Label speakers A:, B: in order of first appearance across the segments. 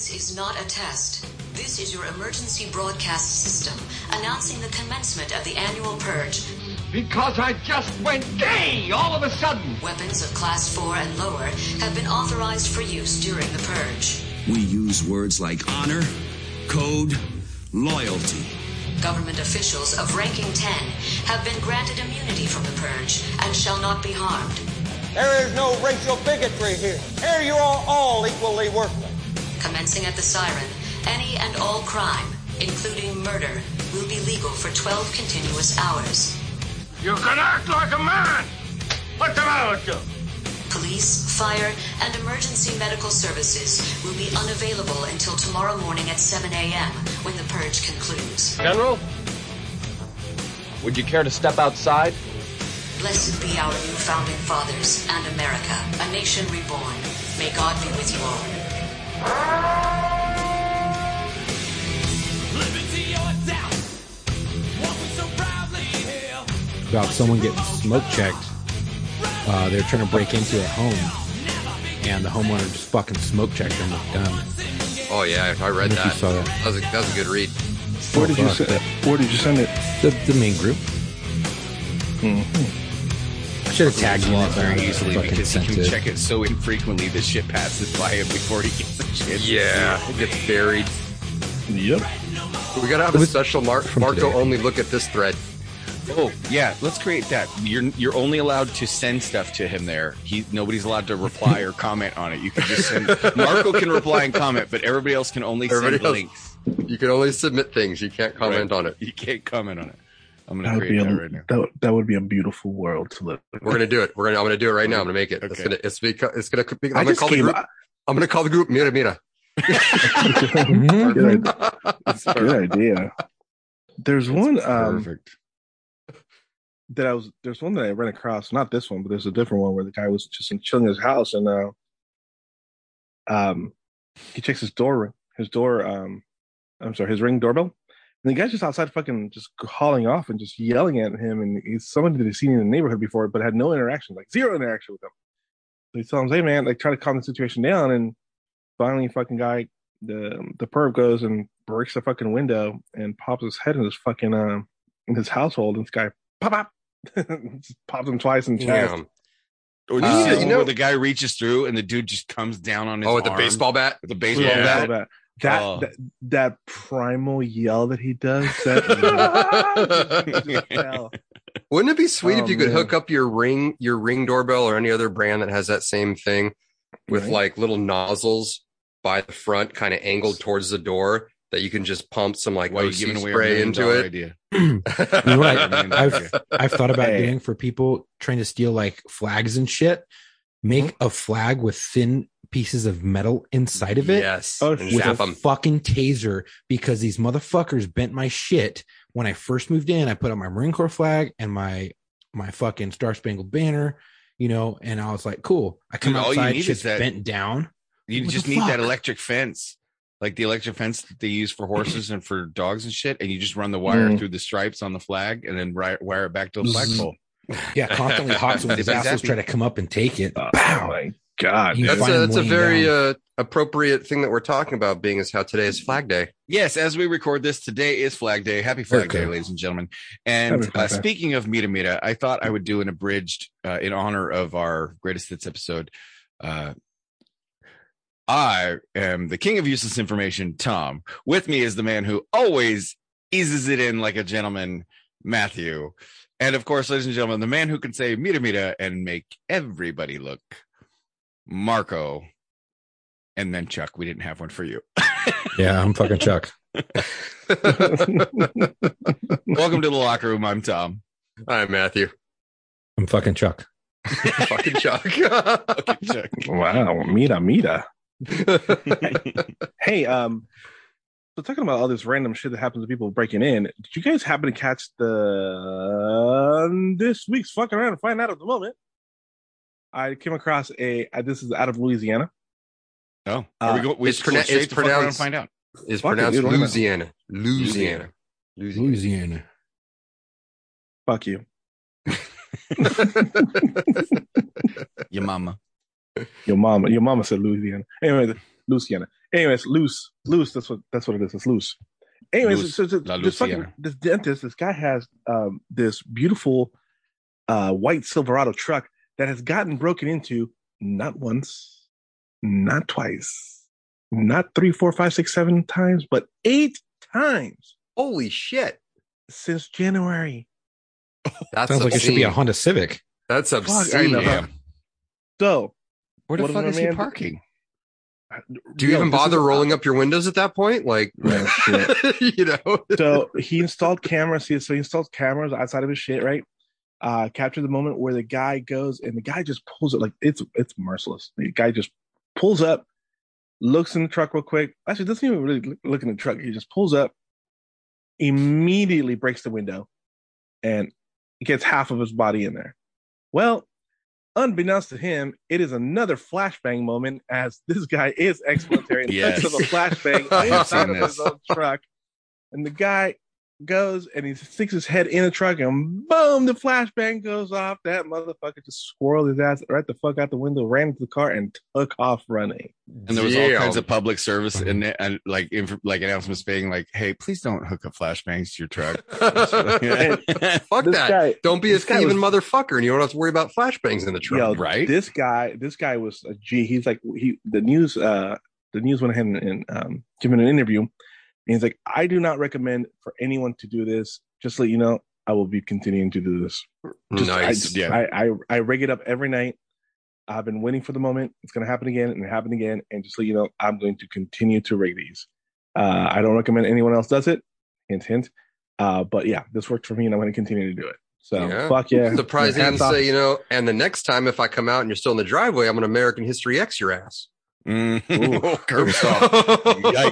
A: This is not a test. This is your emergency broadcast system announcing the commencement of the annual purge.
B: Because I just went gay all of a sudden.
A: Weapons of class 4 and lower have been authorized for use during the purge.
C: We use words like honor, code, loyalty.
A: Government officials of ranking 10 have been granted immunity from the purge and shall not be harmed.
B: There is no racial bigotry here. Here you are all equally worthless
A: commencing at the siren, any and all crime, including murder, will be legal for 12 continuous hours.
B: You can act like a man! What the matter with you?
A: Police, fire, and emergency medical services will be unavailable until tomorrow morning at 7 a.m. when the purge concludes.
D: General, would you care to step outside?
A: Blessed be our new founding fathers and America, a nation reborn. May God be with you all.
E: About someone getting smoke checked. Uh, they're trying to break into a home, and the homeowner just fucking smoke checked them with a gun.
F: Oh yeah, I read I that. Saw that. That, was a, that was a good read.
G: Where oh, did you send it? Where did you send it?
E: The, the main group.
F: Mm-hmm. I should have tagged him
H: very easily because he can check it so infrequently This shit passes by him before he gets a
F: chance. Yeah, it gets buried.
G: Yep.
F: We gotta have a special Mar- Marco today. only look at this thread.
H: Oh yeah, let's create that. You're you're only allowed to send stuff to him there. He nobody's allowed to reply or comment on it. You can just send. Marco can reply and comment, but everybody else can only everybody send else,
F: links. You can only submit things. You can't comment
H: right.
F: on it.
H: You can't comment on it. I'm gonna that
G: create
H: that a, right
G: now. That, that would be a beautiful world to live.
F: In. We're gonna do it. We're gonna. I'm gonna do it right now. I'm gonna make it. Okay. It's gonna. It's, beca- it's gonna. Be, I'm I am going to call the group. I'm gonna call the group. Mira, mira.
G: good, idea. good idea. There's That's one. Um, perfect. Um, that I was there's one that I ran across, not this one, but there's a different one where the guy was just in chilling his house and uh, um, he checks his door, his door, um, I'm sorry, his ring doorbell, and the guy's just outside fucking just hauling off and just yelling at him. And he's someone that he's seen in the neighborhood before, but had no interaction, like zero interaction with him. So he tells him, hey, man, like try to calm the situation down. And finally, fucking guy, the the perv goes and breaks the fucking window and pops his head in his fucking, uh, in his household. And this guy, pop, pop, pops him twice in the chest. Damn.
H: Or uh, you know, where the guy reaches through and the dude just comes down on his
F: oh with the baseball bat, with the baseball yeah. bat.
G: That, oh. that, that primal yell that he does. That,
F: Wouldn't it be sweet oh, if you could hook up your ring, your ring doorbell, or any other brand that has that same thing, with right. like little nozzles by the front, kind of angled towards the door, that you can just pump some like OC spray into it. Idea. you I,
E: I've I've thought about hey. doing for people trying to steal like flags and shit. Make mm-hmm. a flag with thin pieces of metal inside of it.
F: Yes.
E: Oh, with a them. fucking taser because these motherfuckers bent my shit when I first moved in. I put up my Marine Corps flag and my my fucking Star Spangled Banner, you know, and I was like, cool. I come Dude, outside, shit's that, bent down.
H: You what just need fuck? that electric fence. Like the electric fence that they use for horses and for dogs and shit, and you just run the wire mm. through the stripes on the flag and then ri- wire it back to a flagpole.
E: Yeah, constantly hawks When the assholes try to come up and take it. Oh, Bow.
F: God,
H: that's a, that's a very uh, appropriate thing that we're talking about, being as how today is Flag Day. Yes, as we record this, today is Flag Day. Happy Flag okay. Day, ladies and gentlemen. And uh, speaking of Mita Mita, I thought I would do an abridged uh, in honor of our greatest hits episode. Uh, I am the king of useless information, Tom. With me is the man who always eases it in like a gentleman, Matthew. And of course, ladies and gentlemen, the man who can say Mita Mita and make everybody look Marco, and then Chuck. We didn't have one for you.
G: yeah, I'm fucking Chuck. Welcome
H: to the locker room. I'm Tom.
F: I'm Matthew.
G: I'm fucking Chuck.
H: fucking Chuck. fucking Chuck.
G: Wow, Mita Mita. hey, um, so talking about all this random shit that happens to people breaking in, did you guys happen to catch the uh, this week's fucking around and find out at the moment? I came across a uh, this is out of Louisiana.
H: Oh,
F: are we uh, go, we it's, it's pronounced. Find out. It's Fuck pronounced it, Louisiana. Louisiana.
E: Louisiana. Louisiana.
G: Fuck you.
E: your mama.
G: Your mama. Your mama said Louisiana. Anyway, Louisiana. Anyways, loose, loose. That's what that's what it is. It's loose. Anyways, loose. So, so, this, fucking, this dentist, this guy has um, this beautiful uh, white Silverado truck that has gotten broken into not once, not twice, not three, four, five, six, seven times, but eight times.
F: Holy shit.
G: Since January.
E: that
F: Sounds obscene.
E: like it should be a Honda Civic.
F: That's obscene. Fuck,
G: So,
H: where the fuck is he parking?
F: Do you even bother rolling up your windows at that point? Like, you
G: know.
F: so
G: he installed cameras. He, so he installed cameras outside of his shit, right? uh, capture the moment where the guy goes and the guy just pulls it like it's it's merciless. The guy just pulls up, looks in the truck real quick. Actually, doesn't even really look in the truck. He just pulls up, immediately breaks the window, and gets half of his body in there. Well, unbeknownst to him, it is another flashbang moment as this guy is ex-military and yes. of a flashbang inside of his own truck. And the guy goes and he sticks his head in the truck and boom, the flashbang goes off. That motherfucker just squirreled his ass right the fuck out the window, ran into the car and took off running.
H: And there was Damn. all kinds of public service and, and like inf- like announcements being like, "Hey, please don't hook up flashbangs to your truck."
F: fuck that! Guy, don't be a thieving was, motherfucker, and you don't have to worry about flashbangs in the truck, yo, right?
G: This guy, this guy was a G. He's like he the news. uh The news went ahead and, and um, gave him an interview and he's like, I do not recommend for anyone to do this. Just let you know, I will be continuing to do this. Just, nice. I, yeah. I, I, I rig it up every night. I've been waiting for the moment. It's going to happen again and happen again. And just let you know, I'm going to continue to rig these. Uh, I don't recommend anyone else does it. Hint, hint. Uh, but yeah, this worked for me and I'm going to continue to do it. So yeah. fuck yeah.
F: Surprise you say, you know, and the next time if I come out and you're still in the driveway, I'm going to American History X your ass. Mm.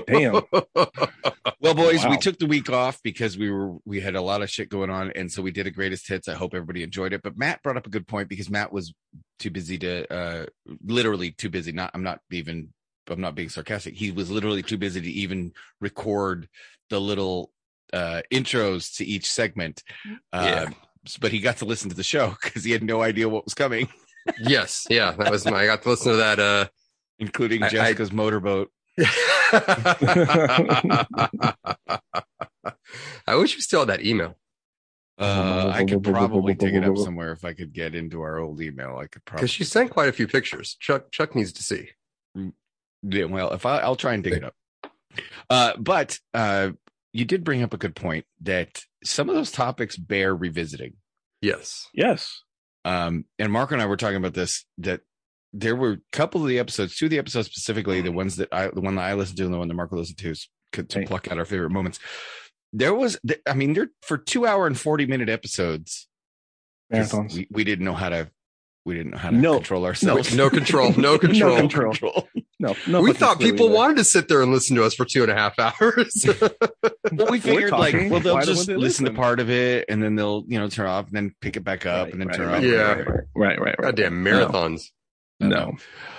H: damn. Well, boys, wow. we took the week off because we were we had a lot of shit going on, and so we did a greatest hits. I hope everybody enjoyed it. But Matt brought up a good point because Matt was too busy to, uh, literally too busy. Not I'm not even I'm not being sarcastic. He was literally too busy to even record the little uh intros to each segment. Uh, yeah. Um, but he got to listen to the show because he had no idea what was coming.
F: yes, yeah, that was my. I got to listen to that. Uh,
H: including I, Jessica's I, motorboat. I
F: wish we still had that email.
H: Uh, I could probably dig it up somewhere if I could get into our old email. I could probably because
F: she sent quite a few pictures. Chuck Chuck needs to see. Mm,
H: yeah, well, if I, I'll try and dig it up. Uh, but uh, you did bring up a good point that some of those topics bear revisiting.
F: Yes.
H: Yes. Um, and Mark and I were talking about this that there were a couple of the episodes, two of the episodes specifically, the mm-hmm. ones that I, the one that I listened to and the one that Marco listened to, could to right. pluck out our favorite moments. There was, I mean, they're for two hour and 40 minute episodes, marathons. We, we didn't know how to, we didn't know how to no. control ourselves.
F: No, no control, no control, no control. control. No, no we thought people either. wanted to sit there and listen to us for two and a half hours.
H: well, we figured like, well, they'll just listen? listen to part of it and then they'll, you know, turn off and then pick it back up right, and then right, turn right, off.
F: Yeah,
G: right, right, right.
F: Goddamn marathons.
G: No,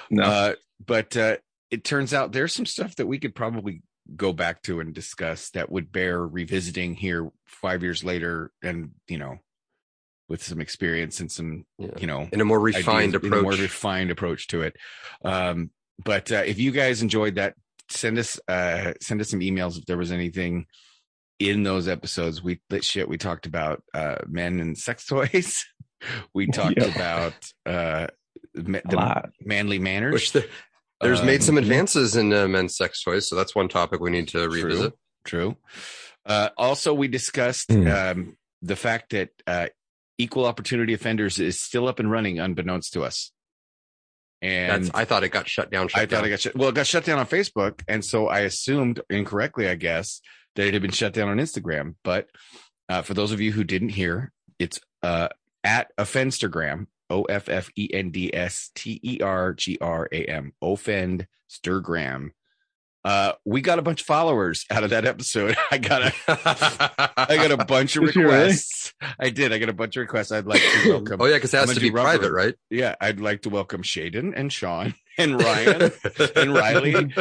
G: no.
H: Uh, but uh, it turns out there's some stuff that we could probably go back to and discuss that would bear revisiting here five years later, and you know, with some experience and some yeah. you know,
F: and a more refined ideas, approach, more
H: refined approach to it. Um, but uh, if you guys enjoyed that, send us uh, send us some emails if there was anything in those episodes we that shit we talked about uh men and sex toys we talked yeah. about uh the manly manners. Which
F: the, there's um, made some advances in uh, men's sex toys, so that's one topic we need to revisit.
H: True. Uh, also, we discussed mm. um, the fact that uh, equal opportunity offenders is still up and running, unbeknownst to us.
F: And that's, I thought it got shut down.
H: Shut I down. thought it got shut. Well, it got shut down on Facebook, and so I assumed incorrectly, I guess, that it had been shut down on Instagram. But uh, for those of you who didn't hear, it's uh, at Offendstergram O F F E N D S T E R G R A M, Offend Sturgram. Uh, we got a bunch of followers out of that episode. I got a, I got a bunch of requests. I did. I got a bunch of requests. I'd like to welcome.
F: oh yeah, because it has to be rubber. private, right?
H: Yeah, I'd like to welcome Shaden and Sean and Ryan and Riley and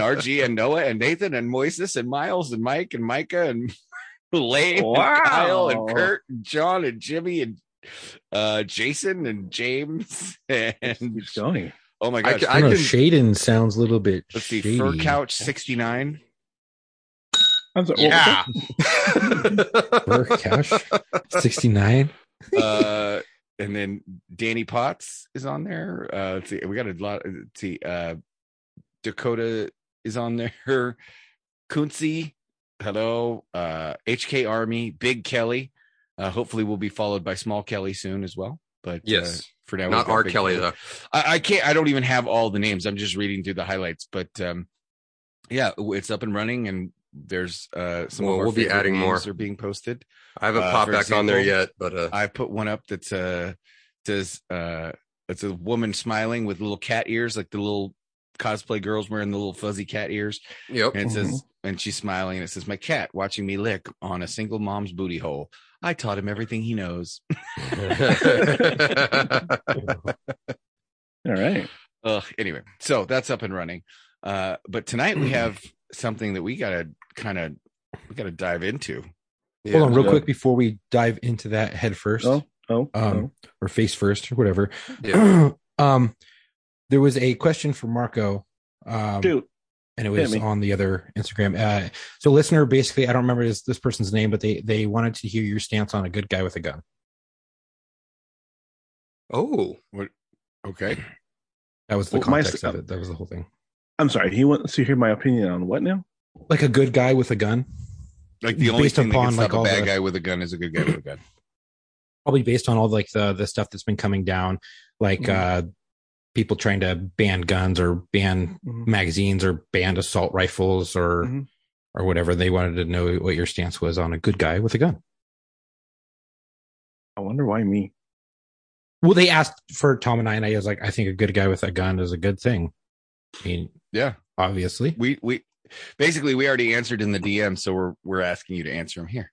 H: RG and Noah and Nathan and Moises and Miles and Mike and Micah and Lane wow. and Kyle and Kurt and John and Jimmy and uh, Jason and James and keeps
E: going. Oh my gosh! I, I, I know, can, Shaden sounds a little bit. Let's shady. see. Fur
H: couch sixty nine. I'm
F: sorry,
E: yeah.
H: Fur couch sixty nine. Uh, and then Danny Potts is on there. Uh, let's see, we got a lot. Let's see, uh, Dakota is on there. Kunzi, hello. Uh, HK Army, Big Kelly. Uh, hopefully, we'll be followed by Small Kelly soon as well. But uh,
F: yes,
H: uh, for now,
F: not R. Kelly though. I, I, can't. I don't even have all the names. I'm just reading through the highlights. But um, yeah, it's up and running, and there's uh, some. Well, we'll be adding more. Are being posted. I haven't uh, popped back example, on there yet, but uh, I
H: put one up that's uh, says uh, it's a woman smiling with little cat ears, like the little cosplay girls wearing the little fuzzy cat ears.
F: Yep.
H: And it says, mm-hmm. and she's smiling, and it says, "My cat watching me lick on a single mom's booty hole. I taught him everything he knows. All
E: right.
H: Ugh, anyway, so that's up and running. Uh, but tonight we hmm. have something that we gotta kind of we gotta dive into.
E: Yeah, Hold on, real yeah. quick before we dive into that head first, oh, oh, um, oh. or face first, or whatever. Yeah. um, there was a question for Marco. Um, Dude and it was yeah, on the other Instagram. Uh, so, listener, basically, I don't remember this, this person's name, but they they wanted to hear your stance on a good guy with a gun.
H: Oh, what? Okay,
E: that was the well, context my, of it. That was the whole thing.
G: I'm sorry. He wants to hear my opinion on what now?
E: Like a good guy with a gun.
H: Like the only based thing upon, that can like a bad the, guy with a gun is a good guy with a gun.
E: Probably based on all like the the stuff that's been coming down, like mm-hmm. uh people trying to ban guns or ban mm-hmm. magazines or ban assault rifles or mm-hmm. or whatever. They wanted to know what your stance was on a good guy with a gun.
G: I wonder why me.
E: Well, they asked for Tom and I, and I was like, I think a good guy with a gun is a good thing. I mean, yeah, obviously,
H: we we basically we already answered in the DM, so we're we're asking you to answer them here.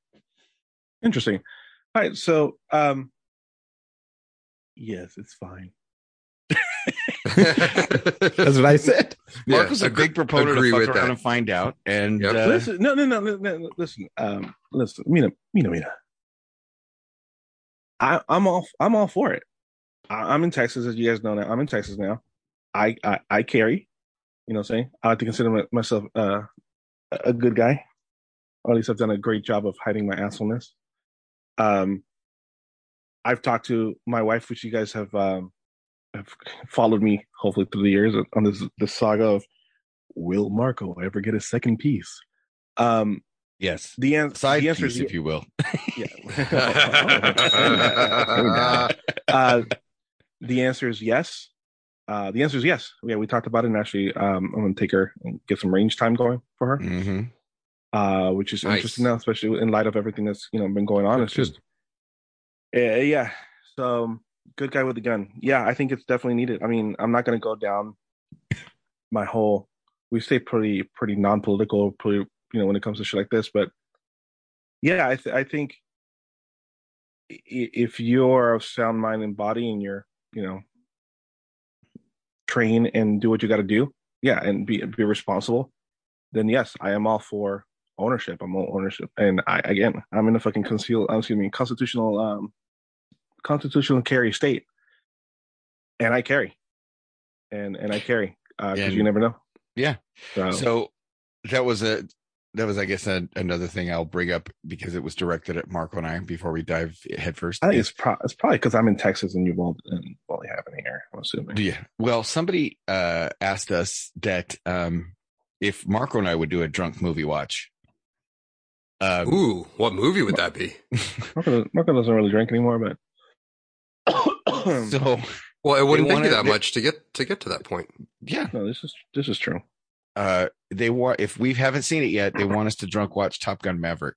G: Interesting. All right, so um, yes, it's fine.
E: That's what I said.
H: Mark yeah, a big proponent of fuck around and find out. And yep. uh,
G: listen, no, no, no, no, listen, um, listen, Mina, Mina, Mina. I, I'm all, I'm all for it. I, am in Texas, as you guys know now. I'm in Texas now. I, I, I carry. You know, what I'm saying I like to consider my, myself uh, a good guy, or at least I've done a great job of hiding my assholeness. Um, I've talked to my wife, which you guys have um, have followed me hopefully through the years on this the saga of will Marco ever get a second piece? Um,
H: yes.
G: The, an-
H: Side
G: the answer
H: piece, is if you will. yeah.
G: uh, the answer is yes. Uh, the answer is yes. Yeah, we talked about it, and actually, um, I'm going to take her and get some range time going for her, mm-hmm. uh, which is nice. interesting now, especially in light of everything that's you know been going on. It's just, yeah, yeah. So um, good guy with a gun. Yeah, I think it's definitely needed. I mean, I'm not going to go down my whole. We stay pretty pretty non political, you know, when it comes to shit like this. But yeah, I, th- I think if you're of sound mind and body, and you're you know train and do what you got to do, yeah, and be be responsible, then yes, I am all for ownership. I'm all ownership, and I again, I'm in a fucking conceal. Excuse me, constitutional um, constitutional carry state, and I carry, and and I carry because uh, you never know.
H: Yeah. So. so. that was a that was I guess a, another thing I'll bring up because it was directed at Marco and I before we dive headfirst.
G: I think it's, pro- it's probably because I'm in Texas and you won't and won't have any here. I'm assuming. Yeah.
H: Well, somebody uh, asked us that um, if Marco and I would do a drunk movie watch.
F: Um, Ooh, what movie would that be?
G: Marco doesn't really drink anymore, but
H: so,
F: well, it wouldn't take you that much to get to get to that point.
H: Yeah,
G: no, this is this is true.
H: Uh, they want if we haven't seen it yet, they want us to drunk watch Top Gun Maverick.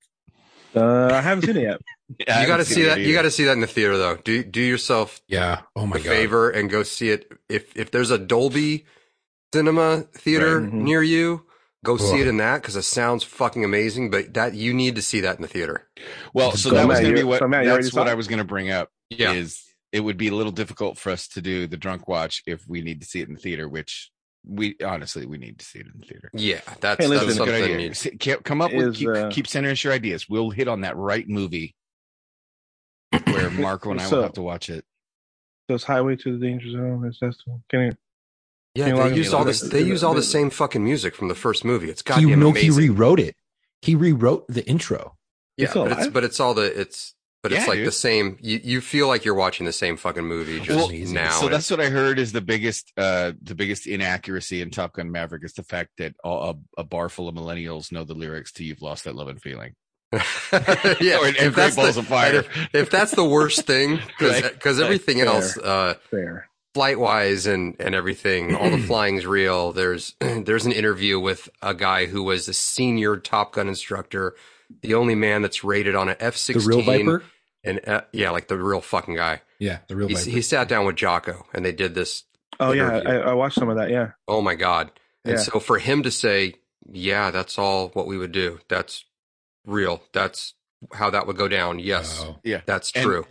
G: Uh, I haven't seen it yet. yeah,
F: you got to see that. You got to see that in the theater, though. Do do yourself,
H: yeah, oh my God.
F: favor and go see it. If if there's a Dolby cinema theater right. mm-hmm. near you, go cool. see it in that because it sounds fucking amazing. But that you need to see that in the theater.
H: Well, so that was going to be what so, man, that's what I was going to bring up.
F: Yeah.
H: is it would be a little difficult for us to do the drunk watch if we need to see it in the theater, which we honestly we need to see it in the theater.
F: Yeah, that's, hey, listen, that's good
H: idea. You, come up is, with keep, uh, keep, sending us your ideas. We'll hit on that right movie where Marco and I so, will have to watch it.
G: Does Highway to the Danger Zone is that's can you
F: yeah, they use all this. They use all the same fucking music from the first movie. It's goddamn you know, amazing.
E: He rewrote it. He rewrote the intro.
F: Yeah, it's but, it's, but it's all the it's but yeah, it's like dude. the same. You, you feel like you're watching the same fucking movie just well, now.
H: So that's what I heard is the biggest uh the biggest inaccuracy in Top Gun Maverick is the fact that a, a bar full of millennials know the lyrics to "You've Lost That Love and Feeling." yeah,
F: or, if, that's the, if, if that's the worst thing, because because everything fair, else, uh, fair. flight wise and and everything, all the flying's real. There's there's an interview with a guy who was a senior Top Gun instructor, the only man that's rated on an F
E: sixteen
F: and uh, yeah, like the real fucking guy.
H: Yeah, the real. He, he
F: sat down with Jocko, and they did this.
G: Oh interview. yeah, I, I, watched some of that. Yeah.
F: Oh my god! And yeah. so for him to say, "Yeah, that's all what we would do. That's real. That's how that would go down." Yes,
H: oh. yeah,
F: that's and, true.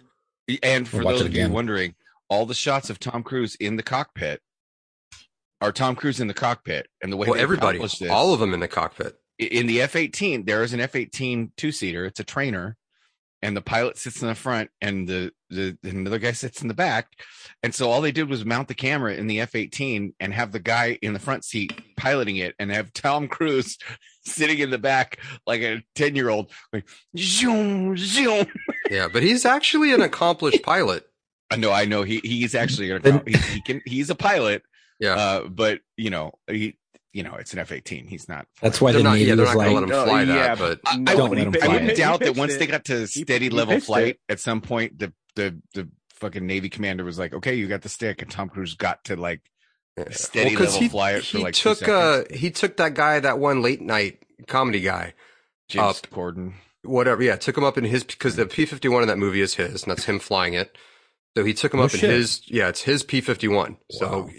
H: And for those of you wondering, all the shots of Tom Cruise in the cockpit are Tom Cruise in the cockpit, and the way well,
F: everybody, this, all of them in the cockpit.
H: In the F eighteen, there is an F eighteen two seater. It's a trainer and the pilot sits in the front and the, the another guy sits in the back and so all they did was mount the camera in the f-18 and have the guy in the front seat piloting it and have tom cruise sitting in the back like a 10 year old like zoom zoom
F: yeah but he's actually an accomplished pilot
H: i know i know he he's actually an, he, he can he's a pilot
F: yeah uh,
H: but you know he you know, it's an F eighteen. He's not.
E: That's why the not, Navy yeah, like, let fly no, oh, that,
H: yeah, but I, I don't let him fly. I wouldn't doubt that once it. they got to steady he, level he flight, it. at some point the the the fucking Navy commander was like, okay, you got the stick, and Tom Cruise got to like steady well, level he, fly it for like took two
F: uh he took that guy that one late night comedy guy
H: James up, Corden
F: whatever yeah took him up in his because the P51 in that movie is his and that's him flying it so he took him oh, up shit. in his yeah it's his P51 wow. so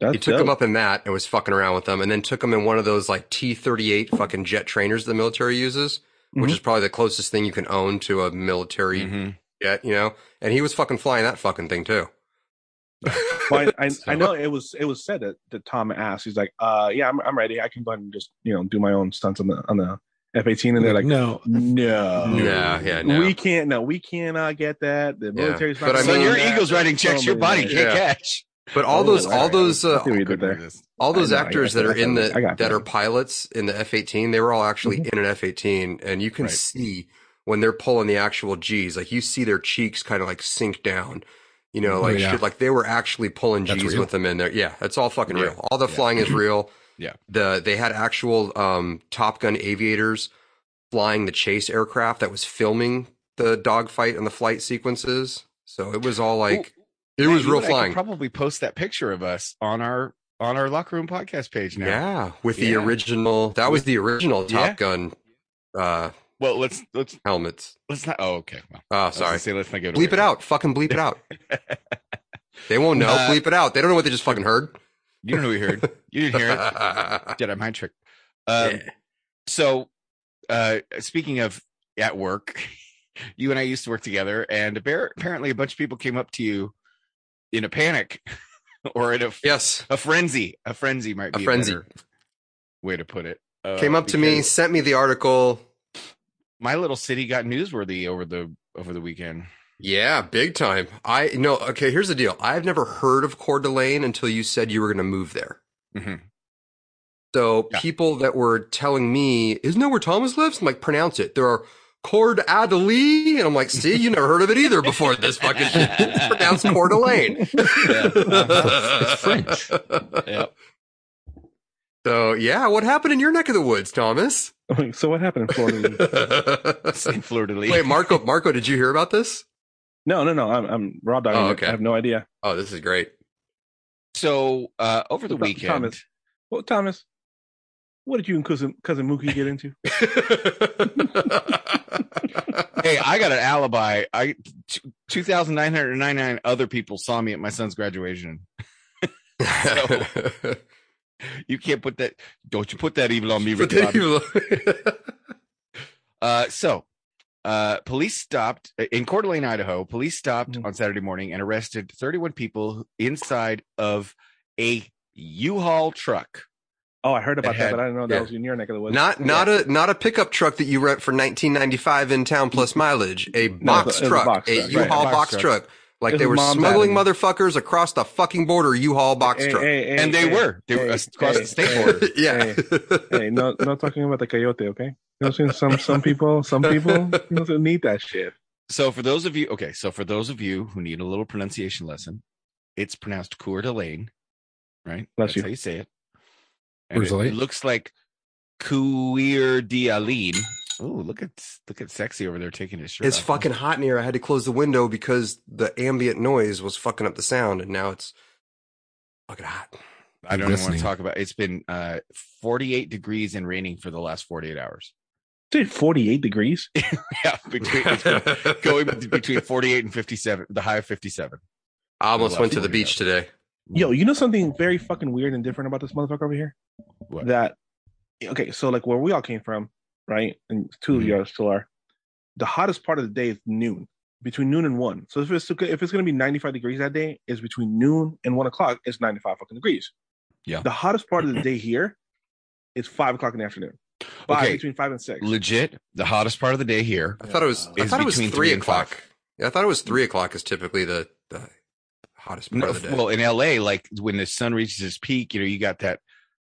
F: that's he took dope. up in that and was fucking around with them, and then took them in one of those like T thirty eight fucking jet trainers the military uses, mm-hmm. which is probably the closest thing you can own to a military mm-hmm. jet, you know. And he was fucking flying that fucking thing too.
G: well, I, I, so. I, know it was it was said that, that Tom asked. He's like, uh, yeah, I'm I'm ready. I can go and just you know do my own stunts on the on the F-18, and they're like, no,
H: no,
G: yeah, yeah, no. we can't, no, we cannot get that. The military's yeah. not.
H: But I mean, so your that. writing checks, your body can't yeah. catch.
F: But all those, oh, uh, all those, uh, all those actors that are in the that are pilots in the F eighteen, they were all actually mm-hmm. in an F eighteen, and you can right. see when they're pulling the actual G's, like you see their cheeks kind of like sink down. You know, oh, like oh, yeah. shit, like they were actually pulling that's G's real. with them in there. Yeah, it's all fucking yeah. real. All the yeah. flying is mm-hmm. real.
H: yeah, the
F: they had actual um, Top Gun aviators flying the chase aircraft that was filming the dogfight and the flight sequences. So it was all like. Ooh
H: it was real flying. probably post that picture of us on our on our locker room podcast page now.
F: Yeah, with yeah. the original. That was the original Top yeah. Gun. Uh,
H: well, let's let's
F: helmets.
H: Let's not. Oh, okay. Well, oh, sorry. Say let's not
F: get Bleep it out. Fucking bleep it out. they won't know. Uh, bleep it out. They don't know what they just fucking heard.
H: You don't know what you heard. You didn't hear it. Jedi mind trick. Um, yeah. So, uh, speaking of at work, you and I used to work together, and apparently a bunch of people came up to you in a panic or in a
F: yes
H: a frenzy. A frenzy might be a frenzy a way to put it.
F: Uh, Came up to me, sent me the article.
H: My little city got newsworthy over the over the weekend.
F: Yeah, big time. I no. Okay, here's the deal. I've never heard of Coeur d'Alene until you said you were going to move there. Mm-hmm. So yeah. people that were telling me, "Isn't that where Thomas lives?" I'm like, pronounce it. There are Cord Adelie. And I'm like, see, you never heard of it either before this fucking shit. It's pronounced Coeur d'Alene. yeah. It's French. Yeah.
H: So yeah, what happened in your neck of the woods, Thomas?
G: So what happened in
H: Florida? in Florida Lee.
F: Wait, Marco, Marco, did you hear about this?
G: No, no, no. I'm, I'm Rob dogging. Oh, okay. I have no idea.
F: Oh, this is great.
H: So uh, over the weekend, Thomas,
G: well, Thomas, what did you and cousin cousin Mookie get into?
H: hey, I got an alibi. I two thousand nine hundred ninety nine other people saw me at my son's graduation. so, you can't put that. Don't you put that evil on me, Evil. uh, so, uh, police stopped in Coeur d'Alene, Idaho. Police stopped mm-hmm. on Saturday morning and arrested 31 people inside of a U-Haul truck.
G: Oh, I heard about that, that but I didn't know that yeah. was in your neck of the woods.
F: Not not yeah. a not a pickup truck that you rent for nineteen ninety five in town plus mileage. A box no, truck, a U-Haul box, truck. Like they were smuggling daddy. motherfuckers across the fucking border, U-Haul box hey, truck, hey, hey, and they were they were across the state border.
G: yeah. Hey, no, not talking about the coyote, okay? You know, some some people, some people need that shit.
H: So for those of you, okay, so for those of you who need a little pronunciation lesson, it's pronounced Coeur d'Alene, right? Bless That's you. how you say it. And it looks like Queer Dialine. Oh, look at look at sexy over there taking his shirt.
F: It's
H: off.
F: fucking hot in here. I had to close the window because the ambient noise was fucking up the sound, and now it's fucking hot. I
H: don't want to talk about. It's been uh, 48 degrees and raining for the last 48 hours.
G: Dude, 48 degrees.
H: yeah, between, going between 48 and 57, the high of 57.
F: I almost went to the beach hours. today.
G: Yo, mm. you know something very fucking weird and different about this motherfucker over here? What? That okay, so like where we all came from, right? And 2 mm-hmm. of mm. you still are. The hottest part of the day is noon, between noon and one. So if it's if it's gonna be 95 degrees that day, is between noon and one o'clock. It's 95 fucking degrees.
H: Yeah. The
G: hottest part of the day here is five o'clock in the afternoon. Five, okay. between five and six.
H: Legit, the hottest part of the day here.
F: I thought it was. I thought it was three, three o'clock. Yeah, I thought it was three o'clock is typically the, the hottest part no, of
H: the day. Well, in LA, like when the sun reaches its peak, you know, you got that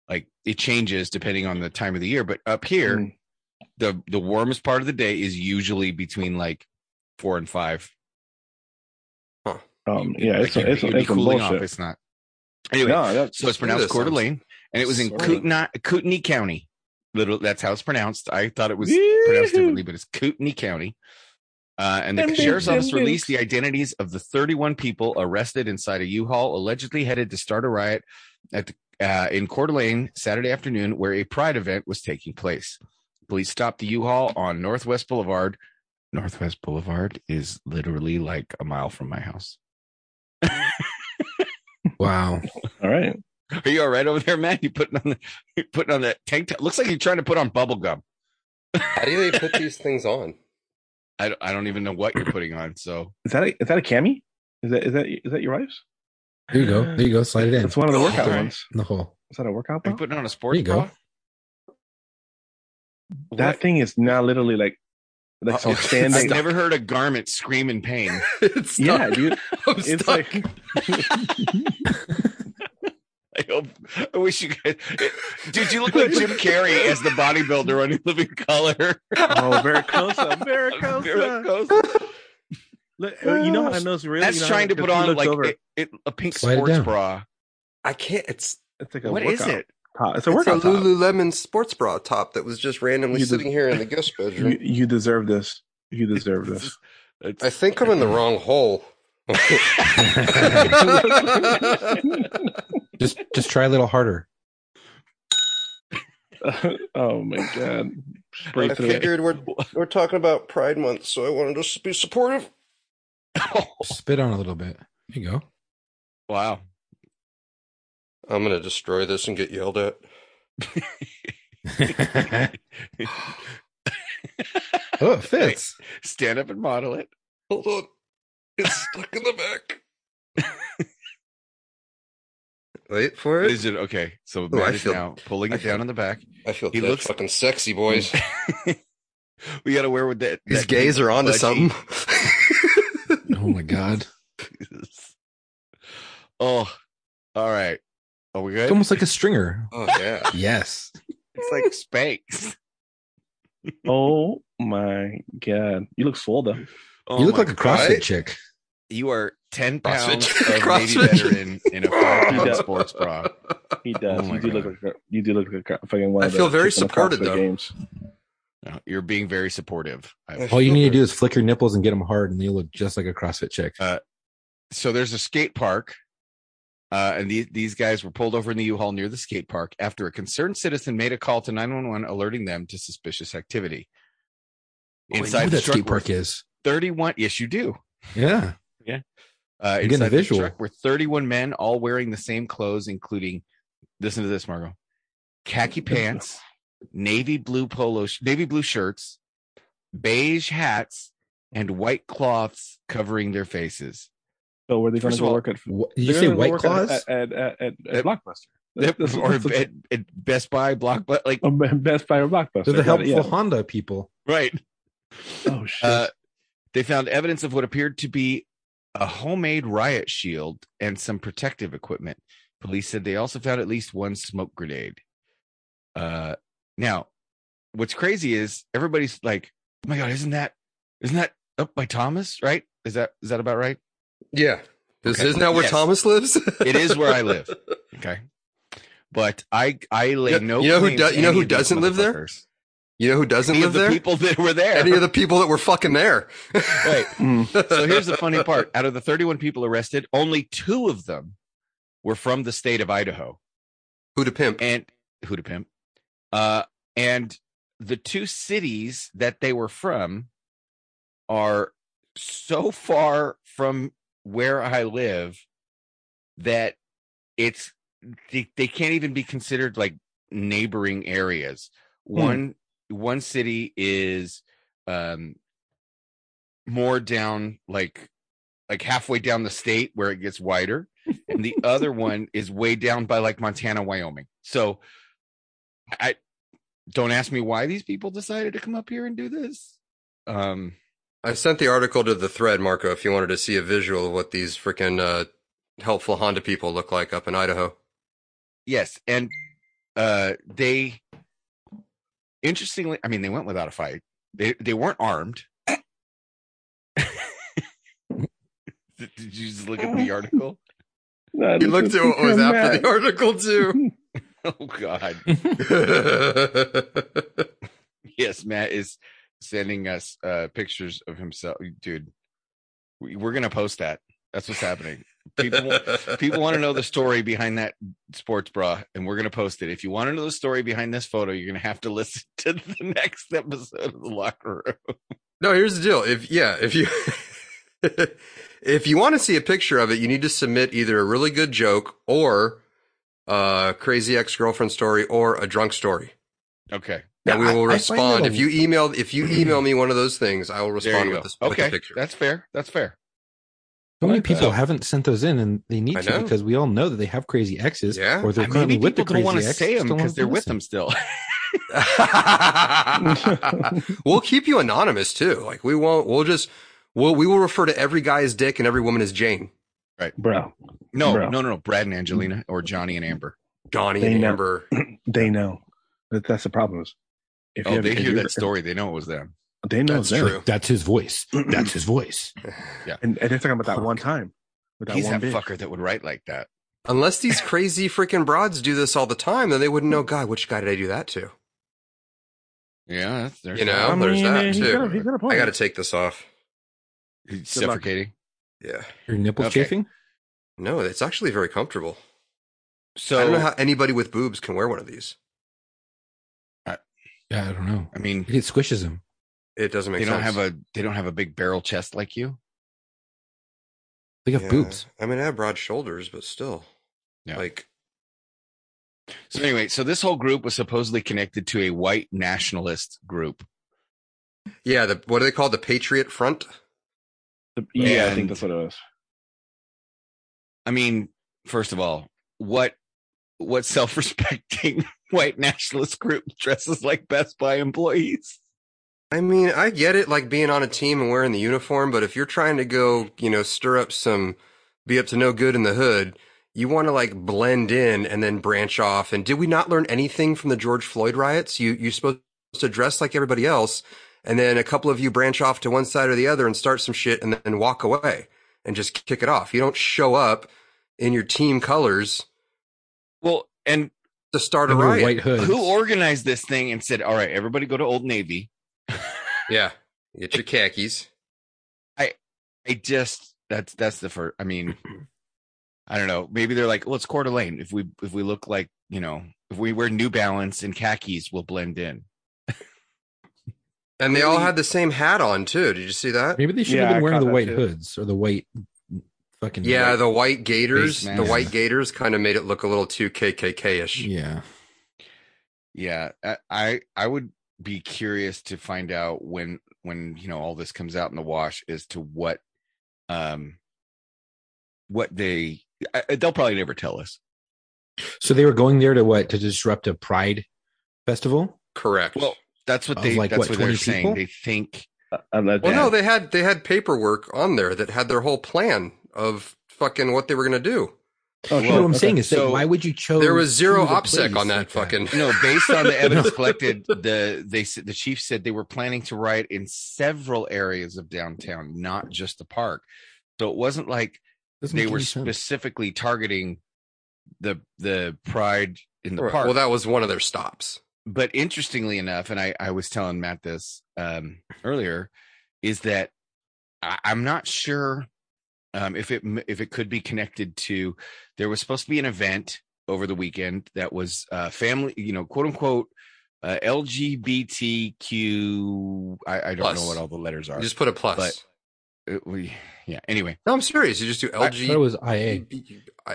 H: like it changes depending on the time of the year. But up here, mm. the the warmest part of the day is usually between like four and five. Huh. Um, yeah, like, it's, a,
G: it's, a,
H: it's cooling
G: bullshit. off.
H: It's not. Anyway, no, so it's pronounced Coeur d'Alene, and it was in Kootenai, Kootenai County. Little, that's how it's pronounced. I thought it was Yee-hoo. pronounced differently, but it's Kootenai County. Uh, and the sheriff's office released the identities of the 31 people arrested inside a U-Haul, allegedly headed to start a riot at the, uh, in Coeur d'Alene Saturday afternoon, where a pride event was taking place. Police stopped the U-Haul on Northwest Boulevard. Northwest Boulevard is literally like a mile from my house. wow. All right.
F: Are you all right over there, man? You putting on the you putting on that tank top? Looks like you're trying to put on bubble gum. How do they put these things on?
H: I, I don't even know what you're putting on. So
G: is that a, is that a cami? Is that is that is that your wife's?
E: There you go. There you go. Slide it in.
G: It's one of the workout ones. In the hole. Is that a workout?
H: Bra? Are you putting on a sports there you bra? Go.
G: That what? thing is now literally like like so standing. I've
H: never heard a garment scream in pain.
G: yeah, dude. I'm it's stuck. like
H: I hope. I wish you guys. Dude, you look like Jim Carrey as the bodybuilder on Living Color.
G: Oh, Maricosa, Maricosa. Maricosa. Look, uh, you know how I know it's real. That's
H: you know trying to put on like it, it, a pink Slide sports bra.
F: I can't. It's,
G: it's like a what is it?
F: Top. It's a workout. It's a Lululemon top. sports bra top that was just randomly you sitting de- here in the guest bedroom.
G: You, you deserve this. You deserve this.
F: It's, I think I'm in the wrong hole
E: just just try a little harder.
G: oh my god!
F: I figured we're we're talking about Pride Month, so I wanted to be supportive.
E: Spit on a little bit. There you go.
H: Wow.
F: I'm gonna destroy this and get yelled at. oh,
H: it fits. stand up and model it.
F: Hold on. It's stuck in the back.
H: Wait for it. Is
F: it okay? So Ooh, Matt is feel, now pulling I it feel, down in the back. I feel he looks fucking sexy, boys.
H: we gotta wear with that.
F: His gays are onto something.
E: oh my god.
H: Oh, all right.
E: Are we good? It's almost like a stringer.
H: Oh yeah.
E: yes.
H: It's like Spanx.
G: oh my god, you look swole though. Oh,
E: you look like a CrossFit chick
H: you are 10 pounds CrossFit. of CrossFit. Navy veteran in a five-pound sports bra.
G: He does. Oh you, do look like, you do look like a fucking one
H: I feel very supported, though. Games. Uh, you're being very supportive.
E: All you need to do is flick your nipples and get them hard, and you look just like a CrossFit chick. Uh,
H: so there's a skate park, uh, and these these guys were pulled over in the U-Haul near the skate park after a concerned citizen made a call to 911, alerting them to suspicious activity. Inside oh, the skate park is 31. Yes, you do.
E: Yeah. Yeah.
H: Uh, inside visual. the truck were 31 men, all wearing the same clothes, including, listen to this, Marco, khaki pants, navy blue polo, navy blue shirts, beige hats, and white cloths covering their faces.
G: So oh, were they going to all, work at?
E: did you say white cloths
G: at, at, at, at, at Blockbuster? Yep, or
H: at, at, Best Buy, Blockbuster, like
G: Best Buy or Blockbuster.
E: They're the helpful yeah. Honda people,
H: right? Oh shit! Uh, they found evidence of what appeared to be a homemade riot shield, and some protective equipment. Police said they also found at least one smoke grenade. Uh, now, what's crazy is everybody's like, "Oh my god, isn't that isn't that up by Thomas? Right? Is that is that about right?"
F: Yeah, this okay. is now where yes. Thomas lives.
H: it is where I live. Okay, but I I lay you know,
F: no. You know who you know who doesn't live there? You know who doesn't Any live of the there?
H: people that were there. Any
F: of the people that were fucking there.
H: right. So here's the funny part. Out of the 31 people arrested, only two of them were from the state of Idaho.
F: Who to pimp?
H: And who to pimp? Uh, and the two cities that they were from are so far from where I live that it's they, they can't even be considered like neighboring areas. Hmm. One one city is um more down like like halfway down the state where it gets wider and the other one is way down by like montana wyoming so i don't ask me why these people decided to come up here and do this um
F: i sent the article to the thread marco if you wanted to see a visual of what these freaking uh helpful honda people look like up in idaho
H: yes and uh they interestingly, I mean, they went without a fight. They they weren't armed. did, did you just look at the article?
F: That you looked at what was after the article too.
H: oh God. yes, Matt is sending us uh, pictures of himself, dude. we're gonna post that. That's what's happening people, people want to know the story behind that sports bra and we're going to post it if you want to know the story behind this photo you're going to have to listen to the next episode of the locker room
F: no here's the deal if yeah if you if you want to see a picture of it you need to submit either a really good joke or a crazy ex-girlfriend story or a drunk story
H: okay
F: now, we will I, respond I if you email if you email me one of those things i will respond with, this, okay. With
H: the picture that's fair that's fair
E: so many like people that. haven't sent those in, and they need to because we all know that they have crazy exes,
H: yeah. or they're I currently with the crazy ex. Say them because they're with them still.
F: we'll keep you anonymous too. Like we won't. We'll just. We'll, we will refer to every guy as Dick and every woman as Jane.
H: Right, bro. No, bro. no, no, no. Brad and Angelina, or Johnny and Amber. Johnny they and know. Amber.
G: they know. That that's the problem. Is
H: if oh, have, they hear that story, they know it was them.
E: They know that's true. That's his voice. that's his voice.
H: Yeah,
G: and, and they're talking about that one time.
H: With that He's that bitch. fucker that would write like that.
F: Unless these crazy freaking broads do this all the time, then they wouldn't know. God, which guy did I do that to?
H: Yeah, there's
F: you know, I there's mean, that too. Got a, got I got to take this off.
H: He's suffocating.
E: Yeah, your nipples okay. chafing.
F: No, it's actually very comfortable. So I don't know how anybody with boobs can wear one of these.
E: I, yeah, I don't know. I mean, it squishes them.
F: It doesn't make.
H: They don't
F: have
H: a. They don't have a big barrel chest like you.
E: They have yeah. boobs.
F: I mean,
E: I
F: have broad shoulders, but still, yeah. like.
H: So anyway, so this whole group was supposedly connected to a white nationalist group.
F: Yeah, the what do they call The Patriot Front.
G: The, yeah, and, I think that's what it was.
H: I mean, first of all, what what self-respecting white nationalist group dresses like Best Buy employees?
F: I mean, I get it, like being on a team and wearing the uniform, but if you're trying to go, you know, stir up some, be up to no good in the hood, you want to like blend in and then branch off. And did we not learn anything from the George Floyd riots? You, you're supposed to dress like everybody else. And then a couple of you branch off to one side or the other and start some shit and then walk away and just kick it off. You don't show up in your team colors.
H: Well, and
F: to start a riot.
H: Who organized this thing and said, all right, everybody go to Old Navy
F: yeah, get your khakis.
H: I I just that's that's the first. I mean, I don't know. Maybe they're like, well, it's Coeur lane If we if we look like you know, if we wear New Balance and khakis, we'll blend
F: in. and they all had the same hat on too. Did you see that?
E: Maybe they should yeah, have been wearing the white too. hoods or the white fucking
F: yeah, white the white gators. The white gators kind of made it look a little too KKK ish.
H: Yeah, yeah. I I would be curious to find out when when you know all this comes out in the wash as to what um what they I, they'll probably never tell us
E: so they were going there to what to disrupt a pride festival
H: correct well that's what they like, that's what, what they're people? saying they think
F: I uh, uh, well, that. no, they had they had paperwork on there that had their whole plan of fucking what they were going to do.
E: Oh, Well, what
G: I'm
E: okay.
G: saying is,
E: so
G: why would you choose?
F: There was zero opsec on that like
G: fucking.
H: no, based on the evidence collected, the they the chief said they were planning to riot in several areas of downtown, not just the park. So it wasn't like Doesn't they were specifically sense. targeting the the pride in the right. park.
F: Well, that was one of their stops.
H: But interestingly enough, and I I was telling Matt this um, earlier, is that I, I'm not sure um, if it if it could be connected to there was supposed to be an event over the weekend that was uh, family, you know, quote unquote uh, LGBTQ. I, I don't know what all the letters are.
F: You just put a plus.
H: But, it, we, yeah. Anyway,
F: no, I'm serious. You just do LG. I
G: was IA.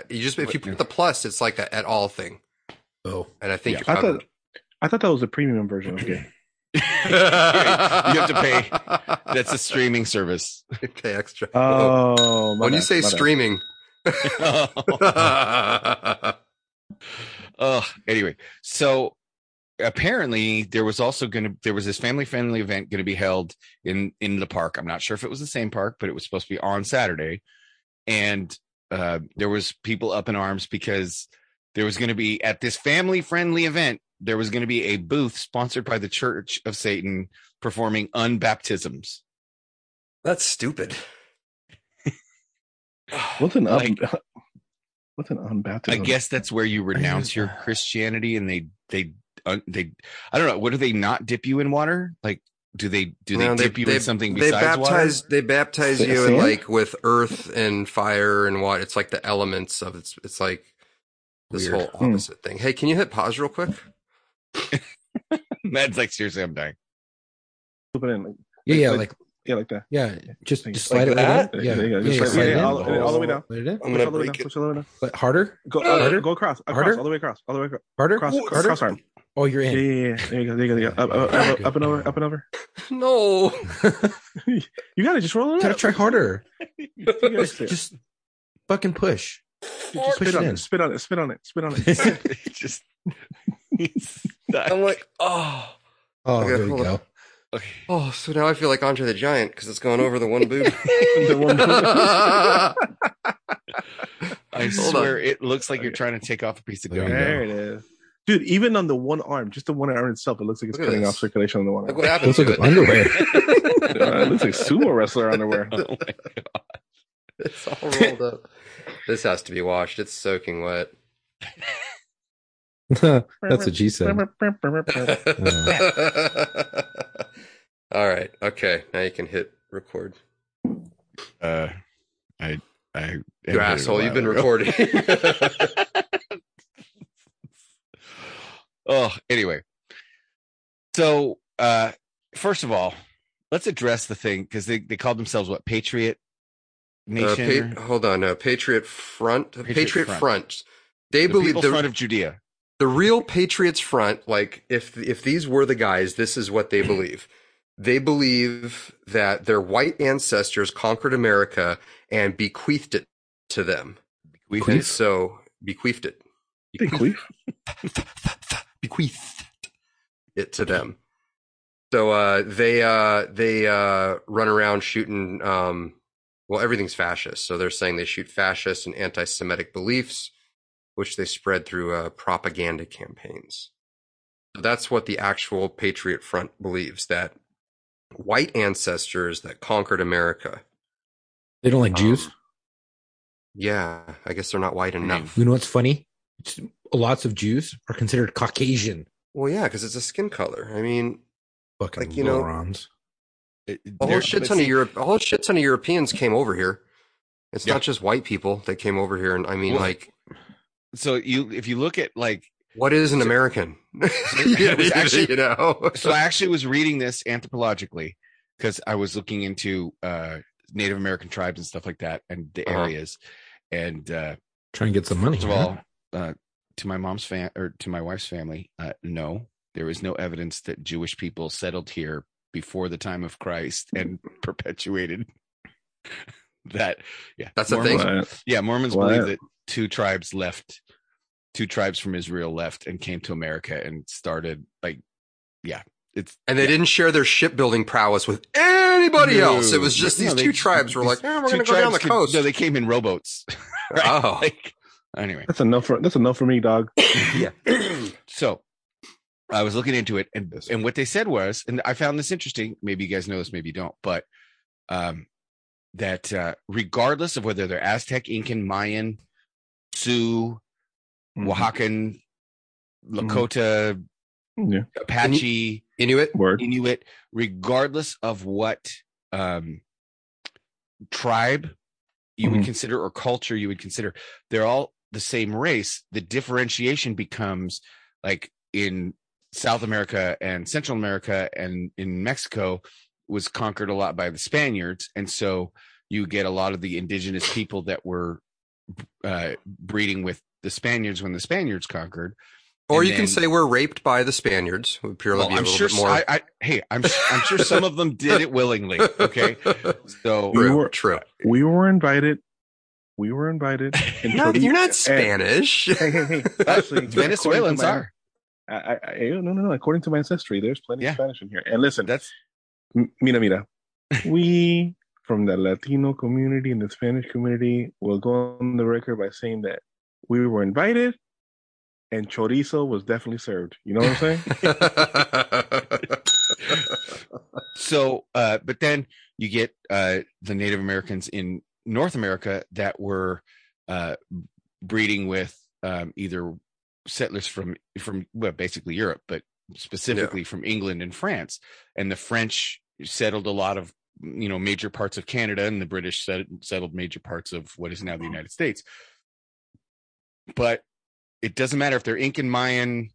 F: You, just if you put the plus, it's like a at all thing.
H: Oh,
F: and I think yeah.
G: I thought I thought that was the premium version. Okay you
H: have to pay. That's a streaming service.
F: You pay extra.
G: Oh,
F: when bad, you say streaming.
H: oh. oh, anyway, so apparently there was also going to there was this family friendly event going to be held in in the park. I'm not sure if it was the same park, but it was supposed to be on Saturday, and uh, there was people up in arms because there was going to be at this family friendly event there was going to be a booth sponsored by the Church of Satan performing unbaptisms.
F: That's stupid.
G: what's an un- what's an unbaptism?
H: I guess that's where you renounce your Christianity and they they uh, they I don't know what do they not dip you in water like do they do they no, dip they, you they, in something they baptize water?
F: they baptize you in like with earth and fire and what it's like the elements of it's it's like this Weird. whole hmm. opposite hmm. thing hey can you hit pause real quick Mad's like, seriously, I'm dying.
G: Flip
H: it
G: in. Like,
H: yeah, like, yeah, like, yeah, like that.
G: Yeah, just just slide it that?
H: Yeah,
G: yeah, yeah, just slide it all, all the way down. Push all the way down. Push all the way down. But harder. Go uh, harder. Go across. Across. Harder? All the way across. All the way across. Harder. Cross. Ooh,
H: harder?
G: Cross arm.
H: Oh, you're in. Yeah,
G: yeah, yeah. There you go. There you go. There you go. Up, up, up, up and over. Up and over.
F: No.
G: you gotta just roll it. Gotta
H: try harder. just, just fucking push. Just push
G: spit it in. it. Spit on it. Spit on it. Spit on it. just
F: I'm like, oh.
H: Oh, okay, there you go. Okay.
F: Oh, so now I feel like Andre the Giant because it's going over the one boob. the one boob.
H: I Hold swear on. it looks like you're trying to take off a piece of underwear.
G: There it is. Dude, even on the one arm, just the one arm itself, it looks like it's Look cutting off circulation on the one Look arm. What happened it looks like it. underwear. it looks like sumo wrestler underwear.
F: Oh my god. It's all rolled up. This has to be washed. It's soaking wet.
G: That's what she said.
F: All right. Okay. Now you can hit record.
H: Uh, I, I,
F: you asshole, you've been ago. recording.
H: oh, anyway. So, uh, first of all, let's address the thing because they, they called themselves what Patriot uh, Nation.
F: Uh, pa- hold on, uh, Patriot Front. Patriot, Patriot Front. Front. They the believe the
H: Front of Judea
F: the real Patriots front, like if if these were the guys, this is what they believe. They believe that their white ancestors conquered America and bequeathed it to them. Bequeathed. So bequeathed it.
G: Bequeathed.
H: bequeathed it to them.
F: So uh, they uh, they uh, run around shooting. Um, well, everything's fascist. So they're saying they shoot fascist and anti-Semitic beliefs which they spread through uh, propaganda campaigns. That's what the actual Patriot Front believes that white ancestors that conquered America.
G: They don't like um, Jews?
F: Yeah, I guess they're not white enough.
G: You know what's funny? It's, lots of Jews are considered Caucasian.
F: Well, yeah, because it's a skin color. I mean,
G: Fucking like you morons.
F: know, it, a shit ton of Europe, All shit ton of Europeans came over here. It's yeah. not just white people that came over here, and I mean, well, like
H: so you if you look at like
F: what is an so, American? actually,
H: you know. so I actually was reading this anthropologically because I was looking into uh, Native American tribes and stuff like that and the uh-huh. areas and uh,
G: try and get some money. First
H: of all, uh, to my mom's fam or to my wife's family, uh, no, there is no evidence that Jewish people settled here before the time of Christ and perpetuated that. Yeah,
F: that's Mormons,
H: the thing. Yeah, Mormons what? believe that two tribes left, two tribes from Israel left and came to America and started like, yeah, it's
F: and they yeah. didn't share their shipbuilding prowess with anybody no. else. It was just these no, they, two tribes were like, eh, we're going to go down the could, coast.
H: No, they came in rowboats. right? Oh, like, anyway,
G: that's enough for that's enough for me, dog.
H: yeah. so I was looking into it, and and what they said was, and I found this interesting. Maybe you guys know this, maybe you don't, but um, that uh, regardless of whether they're Aztec, Incan, Mayan, Sioux, mm-hmm. Oaxacan, mm-hmm. Lakota, yeah. Apache, Inuit, Word. Inuit, regardless of what um, tribe you mm-hmm. would consider or culture you would consider, they're all the same race. The differentiation becomes like in South America and Central America and in Mexico was conquered a lot by the Spaniards, and so you get a lot of the indigenous people that were uh, breeding with the Spaniards when the Spaniards conquered.
F: Or you then, can say we're raped by the Spaniards. Would
H: purely well, be a I'm little sure, bit more. I, I, hey, I'm, I'm sure some of them did it willingly. Okay, so
G: we were, true. We were invited. We were invited.
H: you're, not, you're not Spanish. And, hey, hey, hey. Actually, Venezuelans
G: my, are. I, I,
H: no,
G: no, no. According to my ancestry, there's plenty yeah. of Spanish in here. And listen, that's mira, mira. We from the Latino community and the Spanish community will go on the record by saying that we were invited and chorizo was definitely served. You know what I'm saying?
H: so, uh, but then you get uh, the Native Americans in North America that were uh, breeding with um, either settlers from from well, basically Europe, but specifically yeah. from England and France, and the French settled a lot of you know major parts of Canada, and the British set, settled major parts of what is now the mm-hmm. United States. But it doesn't matter if they're Incan, Mayan,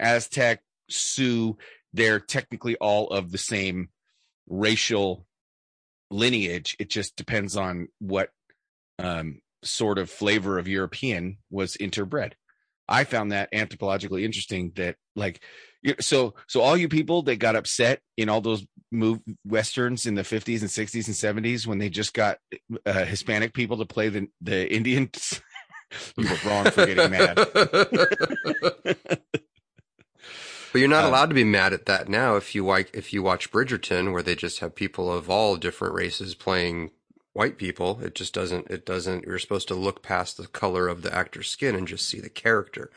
H: Aztec, Sioux; they're technically all of the same racial lineage. It just depends on what um, sort of flavor of European was interbred. I found that anthropologically interesting that like so so all you people that got upset in all those move westerns in the 50s and 60s and 70s when they just got uh, Hispanic people to play the the Indians. you were wrong for getting mad. but
F: you're not um, allowed to be mad at that now if you like if you watch Bridgerton where they just have people of all different races playing white people. It just doesn't it doesn't you're supposed to look past the color of the actor's skin and just see the character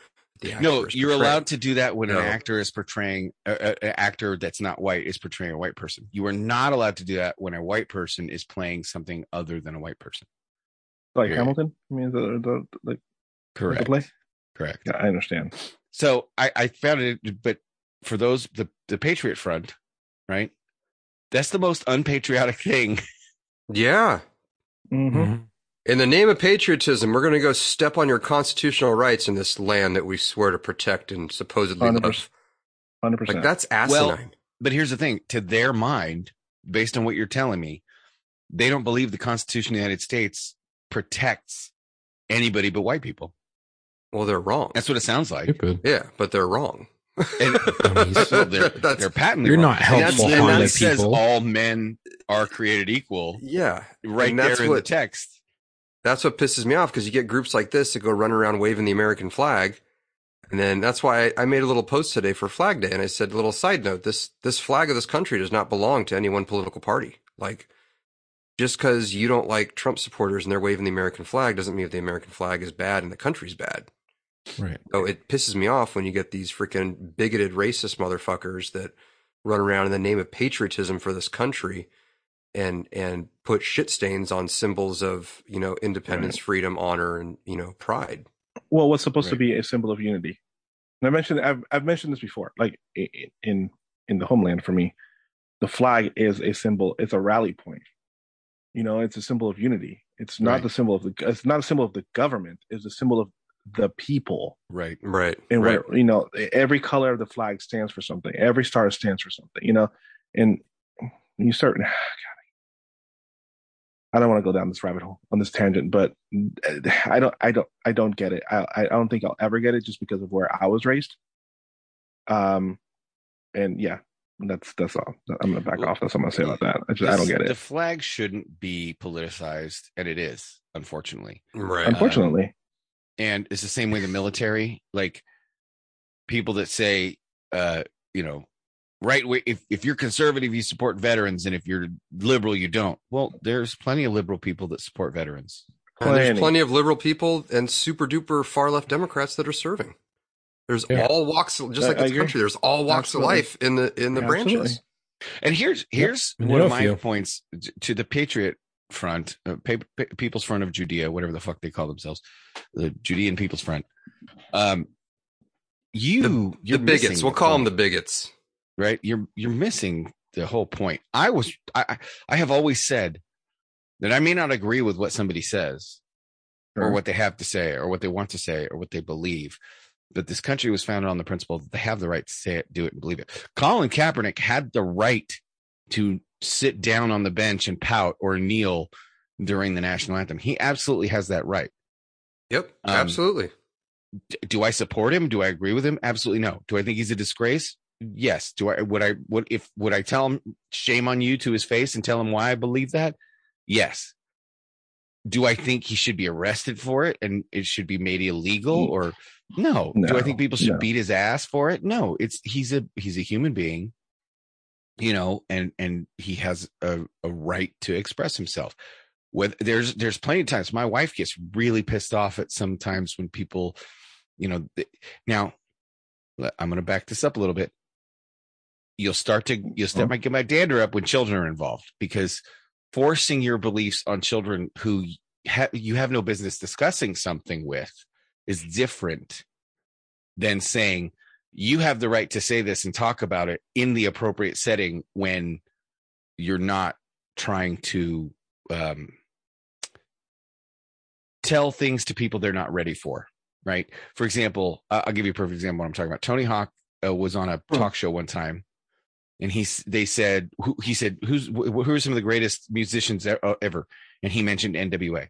H: no, you're allowed to do that when no. an actor is portraying uh, uh an actor that's not white is portraying a white person. You are not allowed to do that when a white person is playing something other than a white person.
G: Like Period. Hamilton, I mean, the, the, the
H: correct the play. Correct.
G: Yeah, I understand.
H: So I, I found it, but for those the the Patriot Front, right? That's the most unpatriotic thing.
F: Yeah. Mm-hmm. Mm-hmm. In the name of patriotism, we're going to go step on your constitutional rights in this land that we swear to protect and supposedly 100%, love. 100%.
G: Like,
F: that's asinine. Well,
H: but here's the thing to their mind, based on what you're telling me, they don't believe the Constitution of the United States protects anybody but white people.
F: Well, they're wrong.
H: That's what it sounds like. Stupid.
F: Yeah, but they're wrong.
H: And, so they're, they're patently you're
G: wrong. not helpful and, and that
H: people. says all men are created equal
F: yeah
H: right there in what, the text
F: that's what pisses me off because you get groups like this that go run around waving the American flag. And then that's why I, made a little post today for Flag Day, and I said, a little side note: this this flag of this country does not belong to any one political party. Like, just because you don't like Trump supporters and they're waving the American flag doesn't mean that the American flag is bad and the country's bad.
H: Right.
F: So it pisses me off when you get these freaking bigoted racist motherfuckers that run around in the name of patriotism for this country and and put shit stains on symbols of you know independence, right. freedom, honor, and you know pride.
G: Well, what's supposed right. to be a symbol of unity? And I mentioned I've I've mentioned this before, like in in the homeland for me, the flag is a symbol. It's a rally point. You know, it's a symbol of unity. It's not right. the symbol of the. It's not a symbol of the government. It's a symbol of the people.
H: Right. Right.
G: And
H: right.
G: Where, you know, every color of the flag stands for something. Every star stands for something. You know, and you start. I don't want to go down this rabbit hole on this tangent, but eh, I don't, I don't, I don't get it. I, I don't think I'll ever get it just because of where I was raised. Um, and yeah, that's that's all. I'm gonna back well, off. That's what I'm gonna say about that. I just, this, I don't get it. The
H: flag shouldn't be politicized, and it is, unfortunately.
G: Right. Um, unfortunately. Um,
H: and it's the same way the military, like people that say, uh, you know, right if, if you're conservative you support veterans and if you're liberal you don't well there's plenty of liberal people that support veterans
F: plenty.
H: there's
F: plenty of liberal people and super duper far left democrats that are serving there's yeah. all walks just like this country there's all walks absolutely. of life in the in the yeah, branches absolutely.
H: and here's here's yep. one of my points to the patriot front uh, pa- pa- people's front of judea whatever the fuck they call themselves the judean people's front um
F: you the, the bigots we'll call them the bigots
H: right? You're you're missing the whole point. I was I I have always said that I may not agree with what somebody says sure. or what they have to say or what they want to say or what they believe. But this country was founded on the principle that they have the right to say it, do it, and believe it. Colin Kaepernick had the right to sit down on the bench and pout or kneel during the national anthem. He absolutely has that right.
F: Yep, um, absolutely.
H: Um, do I support him? Do I agree with him? Absolutely no. Do I think he's a disgrace? yes do i would i would if would i tell him shame on you to his face and tell him why i believe that yes do i think he should be arrested for it and it should be made illegal or no, no do i think people should no. beat his ass for it no it's he's a he's a human being you know and and he has a, a right to express himself with there's there's plenty of times my wife gets really pissed off at sometimes when people you know now i'm going to back this up a little bit you'll start to you'll start mm get my dander up when children are involved because forcing your beliefs on children who ha- you have no business discussing something with is different than saying you have the right to say this and talk about it in the appropriate setting when you're not trying to um, tell things to people they're not ready for right for example i'll give you a perfect example what i'm talking about tony hawk uh, was on a hmm. talk show one time and he they said who, he said who's who are some of the greatest musicians uh, ever and he mentioned nwa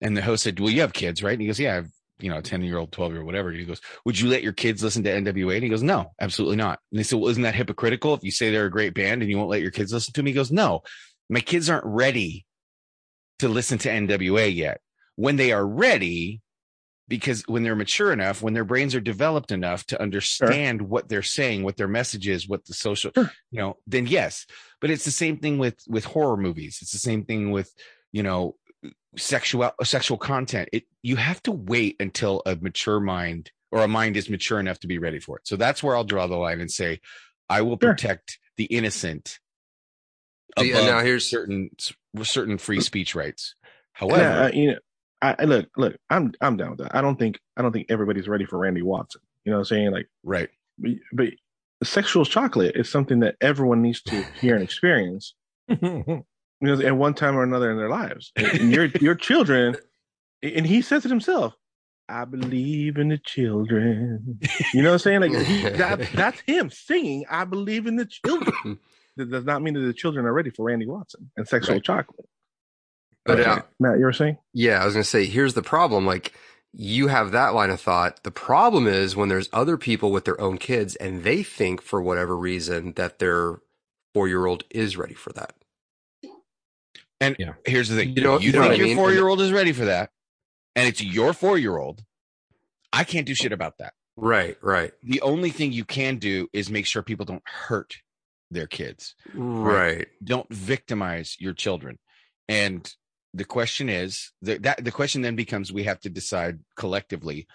H: and the host said well you have kids right and he goes yeah i have you know a 10 year old 12 year old whatever and he goes would you let your kids listen to nwa and he goes no absolutely not and they said well isn't that hypocritical if you say they're a great band and you won't let your kids listen to me he goes no my kids aren't ready to listen to nwa yet when they are ready because when they're mature enough, when their brains are developed enough to understand sure. what they're saying, what their message is, what the social, sure. you know, then yes. But it's the same thing with with horror movies. It's the same thing with you know sexual sexual content. It you have to wait until a mature mind or a mind is mature enough to be ready for it. So that's where I'll draw the line and say, I will sure. protect the innocent. Yeah, uh, now here's certain certain free speech rights. However, yeah,
G: uh, you know, I look, look, I'm I'm down with that. I don't think I don't think everybody's ready for Randy Watson. You know what I'm saying? Like
H: right.
G: But, but sexual chocolate is something that everyone needs to hear and experience. you know, at one time or another in their lives. And your your children and he says it himself, I believe in the children. You know what I'm saying? Like he, that, that's him singing, I believe in the children. that does not mean that the children are ready for Randy Watson and sexual right. chocolate. But okay. Uh, Matt, you were saying?
F: Yeah, I was going to say, here's the problem. Like, you have that line of thought. The problem is when there's other people with their own kids and they think for whatever reason that their four year old is ready for that.
H: And yeah. here's the thing you, know, not you think your mean? four year old is ready for that, and it's your four year old. I can't do shit about that.
F: Right, right.
H: The only thing you can do is make sure people don't hurt their kids.
F: right? right.
H: Don't victimize your children. And the question is the, that the question then becomes we have to decide collectively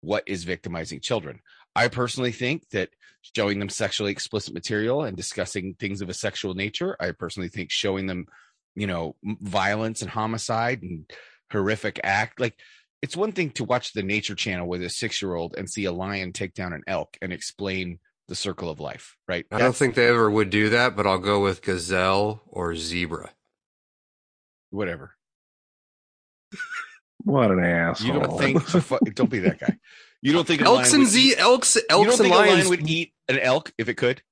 H: what is victimizing children. I personally think that showing them sexually explicit material and discussing things of a sexual nature, I personally think showing them, you know, violence and homicide and horrific act like it's one thing to watch the nature channel with a 6-year-old and see a lion take down an elk and explain the circle of life, right?
F: I don't think they ever would do that, but I'll go with gazelle or zebra.
H: Whatever.
G: What an asshole!
H: You don't think? don't be that guy. You don't think
F: elks and z eat, elks elks you don't and think lions a lion
H: would eat an elk if it could?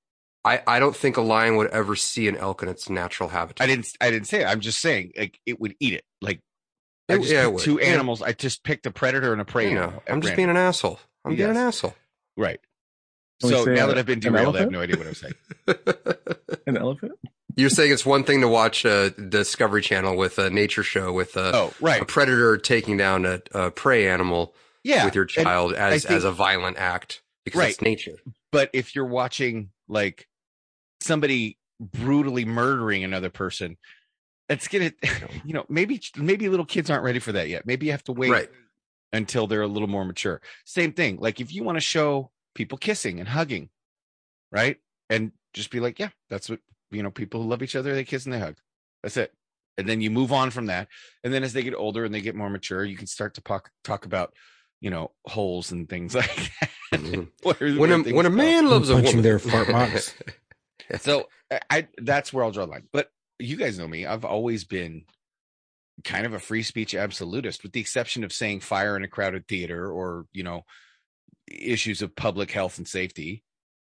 F: I, I don't think a lion would ever see an elk in its natural habitat.
H: I didn't I didn't say it. I'm just saying like it would eat it. Like I just yeah, two would. animals. Yeah. I just picked a predator and a prey. Yeah, I'm
F: just random. being an asshole. I'm yes. being an asshole.
H: Right. Can so now that I've been derailed, I have no idea what I'm saying.
G: an elephant?
F: You're saying it's one thing to watch a Discovery Channel with a nature show with a,
H: oh, right. a
F: predator taking down a, a prey animal
H: yeah,
F: with your child as, think, as a violent act because right. it's nature.
H: But if you're watching like somebody brutally murdering another person, it's gonna, you know, maybe maybe little kids aren't ready for that yet. Maybe you have to wait right. until they're a little more mature. Same thing. Like if you want to show people kissing and hugging, right, and just be like, yeah, that's what you know, people who love each other, they kiss and they hug. That's it. And then you move on from that. And then as they get older and they get more mature, you can start to talk, talk about, you know, holes and things like that. Mm-hmm. when, a, when
F: a man loves I'm a woman, their fart marks.
H: so I, that's where I'll draw the line. But you guys know me. I've always been kind of a free speech absolutist, with the exception of saying fire in a crowded theater or, you know, issues of public health and safety.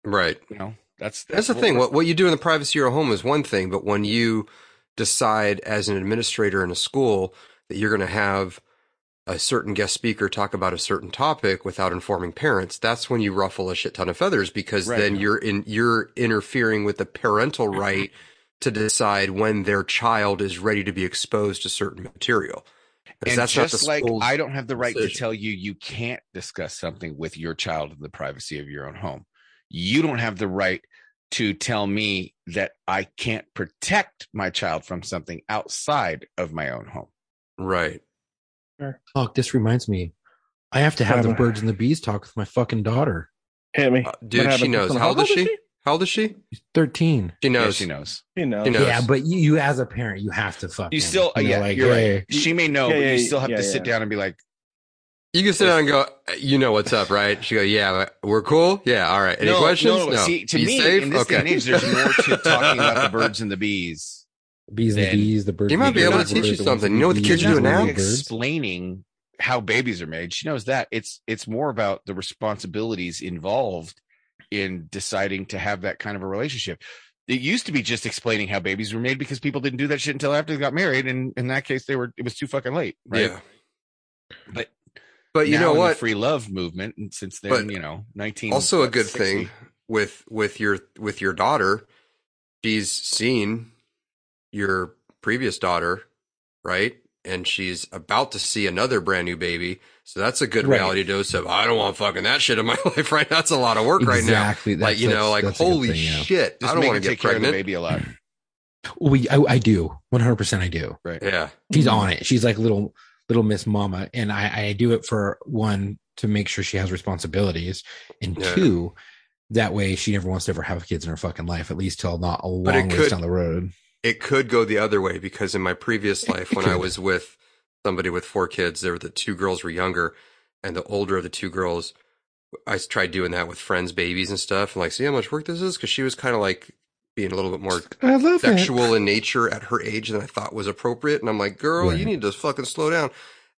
F: Right.
H: You know, that's
F: that's, that's the thing. What what you do in the privacy of your home is one thing, but when you decide as an administrator in a school that you're going to have a certain guest speaker talk about a certain topic without informing parents, that's when you ruffle a shit ton of feathers because right. then you're in you're interfering with the parental mm-hmm. right to decide when their child is ready to be exposed to certain material.
H: And that's just like I don't have the right decision. to tell you you can't discuss something with your child in the privacy of your own home you don't have the right to tell me that I can't protect my child from something outside of my own home.
F: Right.
G: Talk. Oh, this reminds me. I have to have the birds and the bees talk with my fucking daughter.
F: Hit me. Uh,
H: dude, she knows. How old, is she? How old is she? She's
G: 13.
H: She knows.
F: Yeah, she knows. She knows.
G: Yeah,
H: but you,
F: you
H: as a parent, you have to fuck. You
F: still, you know, yeah, like, you're hey. right. She may know, yeah, but you still have to sit down and be like, you can sit down and go, uh, you know what's up, right? She go, yeah, we're cool. Yeah, all right. Any no, questions? No, no.
H: See, to me, safe? in this okay. day and age, there's more to talking about the birds and the bees.
G: Bees and the
F: bees, the
G: birds. You
F: might be able to teach you something. You know what the kids are doing now?
H: Explaining how babies are made. She knows that. It's it's more about the responsibilities involved in deciding to have that kind of a relationship. It used to be just explaining how babies were made because people didn't do that shit until after they got married, and in that case, they were it was too fucking late, right? Yeah. But
F: but you know what
H: free love movement and since then you know 19
F: also a good 60. thing with with your with your daughter she's seen your previous daughter right and she's about to see another brand new baby so that's a good right. reality dose of i don't want fucking that shit in my life right that's a lot of work exactly. right now exactly like you know like holy thing, yeah. shit Just i don't want to get pregnant baby a lot
G: we I, I do 100% i do
F: right yeah
G: she's on it she's like little little Miss Mama, and I, I do it for one to make sure she has responsibilities, and yeah. two, that way she never wants to ever have kids in her fucking life, at least till not a but long could, ways down the road.
F: It could go the other way because in my previous life, when I was with somebody with four kids, there were the two girls were younger, and the older of the two girls. I tried doing that with friends' babies and stuff, and like, see how much work this is because she was kind of like being a little bit more sexual it. in nature at her age than I thought was appropriate. And I'm like, girl, right. you need to fucking slow down.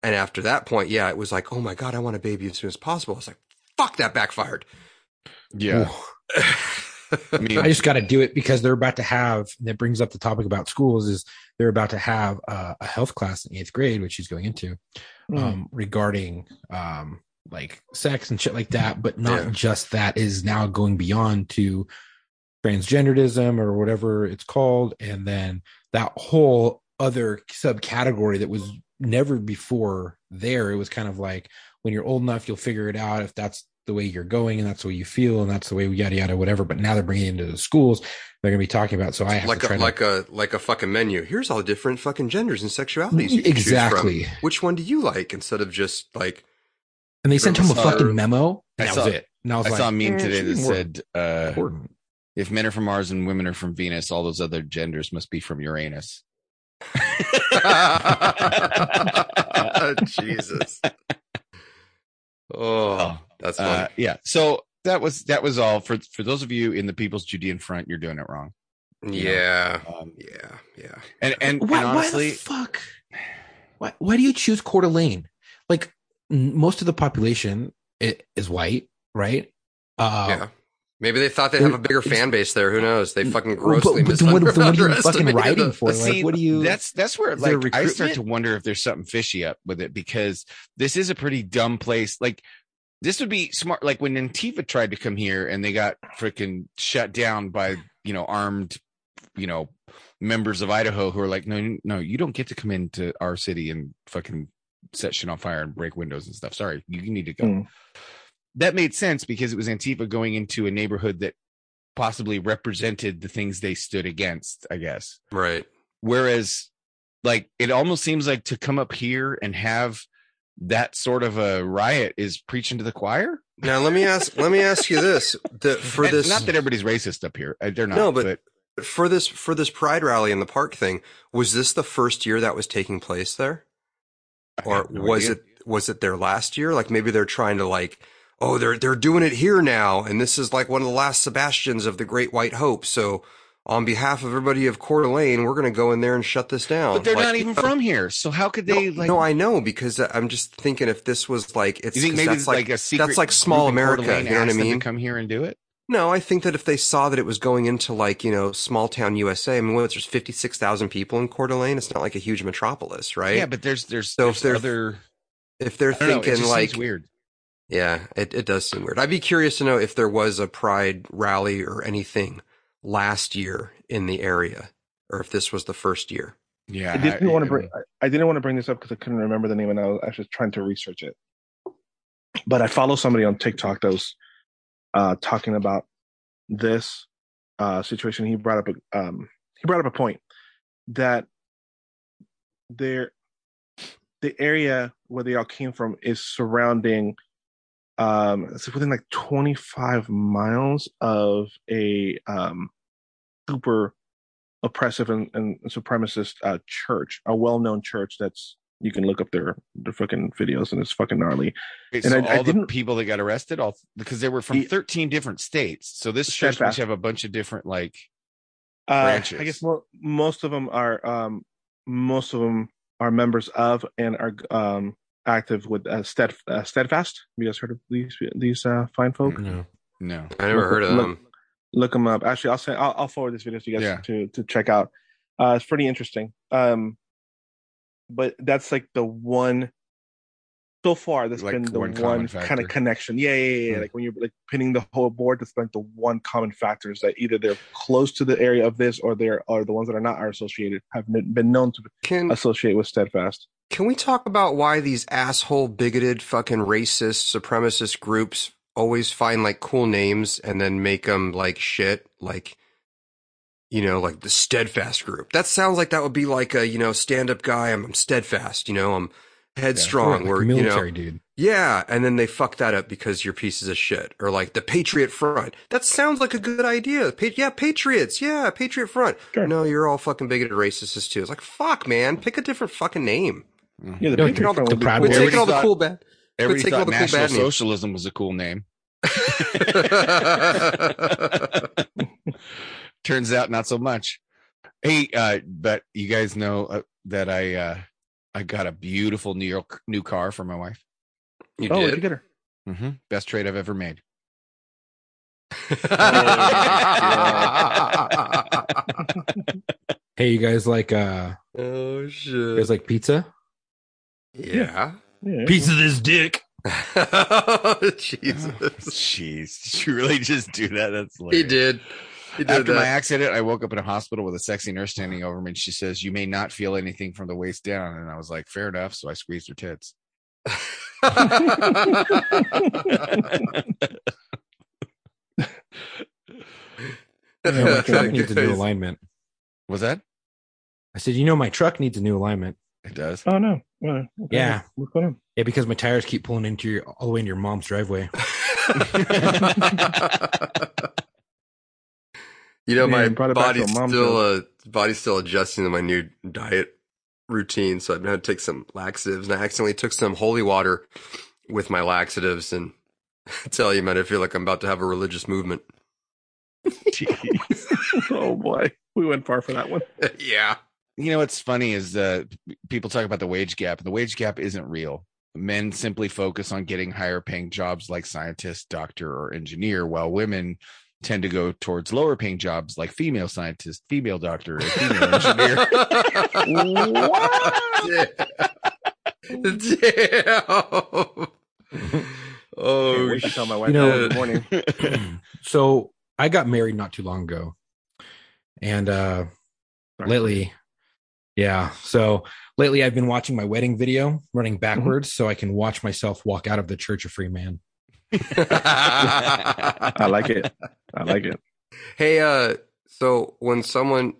F: And after that point, yeah, it was like, oh my God, I want a baby as soon as possible. I was like, fuck, that backfired.
H: Yeah.
G: I, mean, I just got to do it because they're about to have, that brings up the topic about schools is they're about to have uh, a health class in eighth grade, which she's going into mm. um, regarding um, like sex and shit like that. But not yeah. just that is now going beyond to transgenderism or whatever it's called and then that whole other subcategory that was never before there it was kind of like when you're old enough you'll figure it out if that's the way you're going and that's the way you feel and that's the way we yada yada whatever but now they're bringing it into the schools they're going to be talking about so i have
F: like
G: a
F: like a like a fucking menu here's all the different fucking genders and sexualities you
G: exactly
F: which one do you like instead of just like
G: and they sent him a fucking memo
H: I that saw, was it and i was I like, said, uh, if men are from Mars and women are from Venus, all those other genders must be from Uranus.
F: Jesus.
H: Oh, that's uh, funny. Uh, yeah. So that was that was all for for those of you in the People's Judean Front. You're doing it wrong.
F: Yeah. Um, yeah. Yeah.
H: And and, why, and honestly,
G: why fuck. Why why do you choose Coeur d'Alene? Like most of the population is white, right?
F: Uh, yeah. Maybe they thought they'd have a bigger fan base there. Who knows? They fucking grossly but, but what,
H: what
F: are you fucking writing
H: for? Like, see, what do you? That's that's where like I start to wonder if there's something fishy up with it because this is a pretty dumb place. Like this would be smart. Like when Antifa tried to come here and they got freaking shut down by you know armed you know members of Idaho who are like, no, no, you don't get to come into our city and fucking set shit on fire and break windows and stuff. Sorry, you, you need to go. Mm that made sense because it was Antifa going into a neighborhood that possibly represented the things they stood against, I guess.
F: Right.
H: Whereas, like, it almost seems like to come up here and have that sort of a riot is preaching to the choir.
F: Now, let me ask, let me ask you this: that for and this,
H: not that everybody's racist up here, uh, they're not. No,
F: but, but for this, for this pride rally in the park thing, was this the first year that was taking place there, or no was idea. it was it their last year? Like maybe they're trying to like oh, they're they're doing it here now, and this is like one of the last Sebastians of the Great White Hope. So, on behalf of everybody of Coeur d'Alene, we're going to go in there and shut this down.
H: But they're like, not even uh, from here, so how could they?
F: No,
H: like,
F: no, I know because uh, I'm just thinking if this was like it's
H: you think maybe that's like, like, a
F: secret that's like small America. You know what I mean?
H: Come here and do it.
F: No, I think that if they saw that it was going into like, you know, small town USA, I mean, well, there's 56,000 people in Coeur d'Alene. It's not like a huge metropolis, right?
H: Yeah, but there's, there's, so there's if
F: they're,
H: other,
F: if they're thinking know, like,
H: weird.
F: Yeah, it, it does seem weird. I'd be curious to know if there was a pride rally or anything last year in the area, or if this was the first year.
H: Yeah,
G: I didn't I, want to bring. I, didn't want to bring this up because I couldn't remember the name, and I was, actually trying to research it. But I follow somebody on TikTok that was uh, talking about this uh, situation. He brought up a um, he brought up a point that there the area where they all came from is surrounding um, it's within like 25 miles of a um, super oppressive and, and supremacist uh, church, a well-known church that's you can look up their their fucking videos and it's fucking gnarly.
H: Okay, and so I, all I the people that got arrested, all because they were from 13 different states. So this church must have a bunch of different like
G: branches. Uh, I guess mo- most of them are um, most of them are members of and are um, active with uh, stead, uh, Steadfast. Have you guys heard of these these uh, fine folk?
H: No, no,
F: I never look, heard of look,
G: them. Look them up. Actually, I'll send. I'll, I'll forward this video to you guys yeah. to to check out. Uh, it's pretty interesting. Um, but that's like the one so far that's like been the one, one kind of connection. Yeah, yeah, yeah. yeah. Mm. Like when you're like pinning the whole board, that's like the one common factor is that either they're close to the area of this, or they're are the ones that are not are associated have been known to Can, associate with steadfast.
F: Can we talk about why these asshole, bigoted, fucking racist, supremacist groups always find like cool names and then make them like shit? Like, you know, like the steadfast group. That sounds like that would be like a, you know, stand up guy. I'm, I'm, steadfast, you know, I'm headstrong yeah, or, like military you know, dude. Yeah. And then they fuck that up because you're pieces of shit or like the Patriot Front. That sounds like a good idea. Pa- yeah. Patriots. Yeah. Patriot Front. Sure. No, you're all fucking bigoted racists too. It's like, fuck, man, pick a different fucking name. Mm-hmm. Yeah, the, taking all the, the
H: proud cool. We're taking all the cool bad. Everybody thought all the National cool Socialism was a cool name. Turns out not so much. Hey, uh, but you guys know uh, that I uh, I got a beautiful New York new car for my wife.
G: You oh, did? you get her?
H: Mm-hmm. Best trade I've ever made.
G: Oh, hey, you guys like uh? Oh shit! You guys like pizza?
H: Yeah.
F: yeah. Piece of this dick. Jesus.
H: jeez. Did you really just do that? That's
F: hilarious. He did.
H: He did After that. my accident, I woke up in a hospital with a sexy nurse standing over me and she says, You may not feel anything from the waist down. And I was like, Fair enough. So I squeezed her tits. you know, my truck needs a new alignment. Was that?
G: I said, You know, my truck needs a new alignment.
H: It does.
G: Oh no.
H: Well, okay. Yeah.
G: Yeah, because my tires keep pulling into your all the way into your mom's driveway.
F: you know, my body's still uh, body's still adjusting to my new diet routine, so I've had to take some laxatives, and I accidentally took some holy water with my laxatives, and I tell you, man, I feel like I'm about to have a religious movement.
G: Jeez. oh boy, we went far for that one.
F: yeah
H: you know what's funny is uh, people talk about the wage gap. The wage gap isn't real. Men simply focus on getting higher paying jobs like scientist, doctor, or engineer, while women tend to go towards lower paying jobs like female scientist, female doctor, female engineer. What? Damn. Oh, hey, tell my wife you know, good morning. so I got married not too long ago, and uh, Sorry. lately yeah. So lately I've been watching my wedding video running mm-hmm. backwards mm-hmm. so I can watch myself walk out of the church a free man.
G: I like it. I like it.
F: Hey, uh, so when someone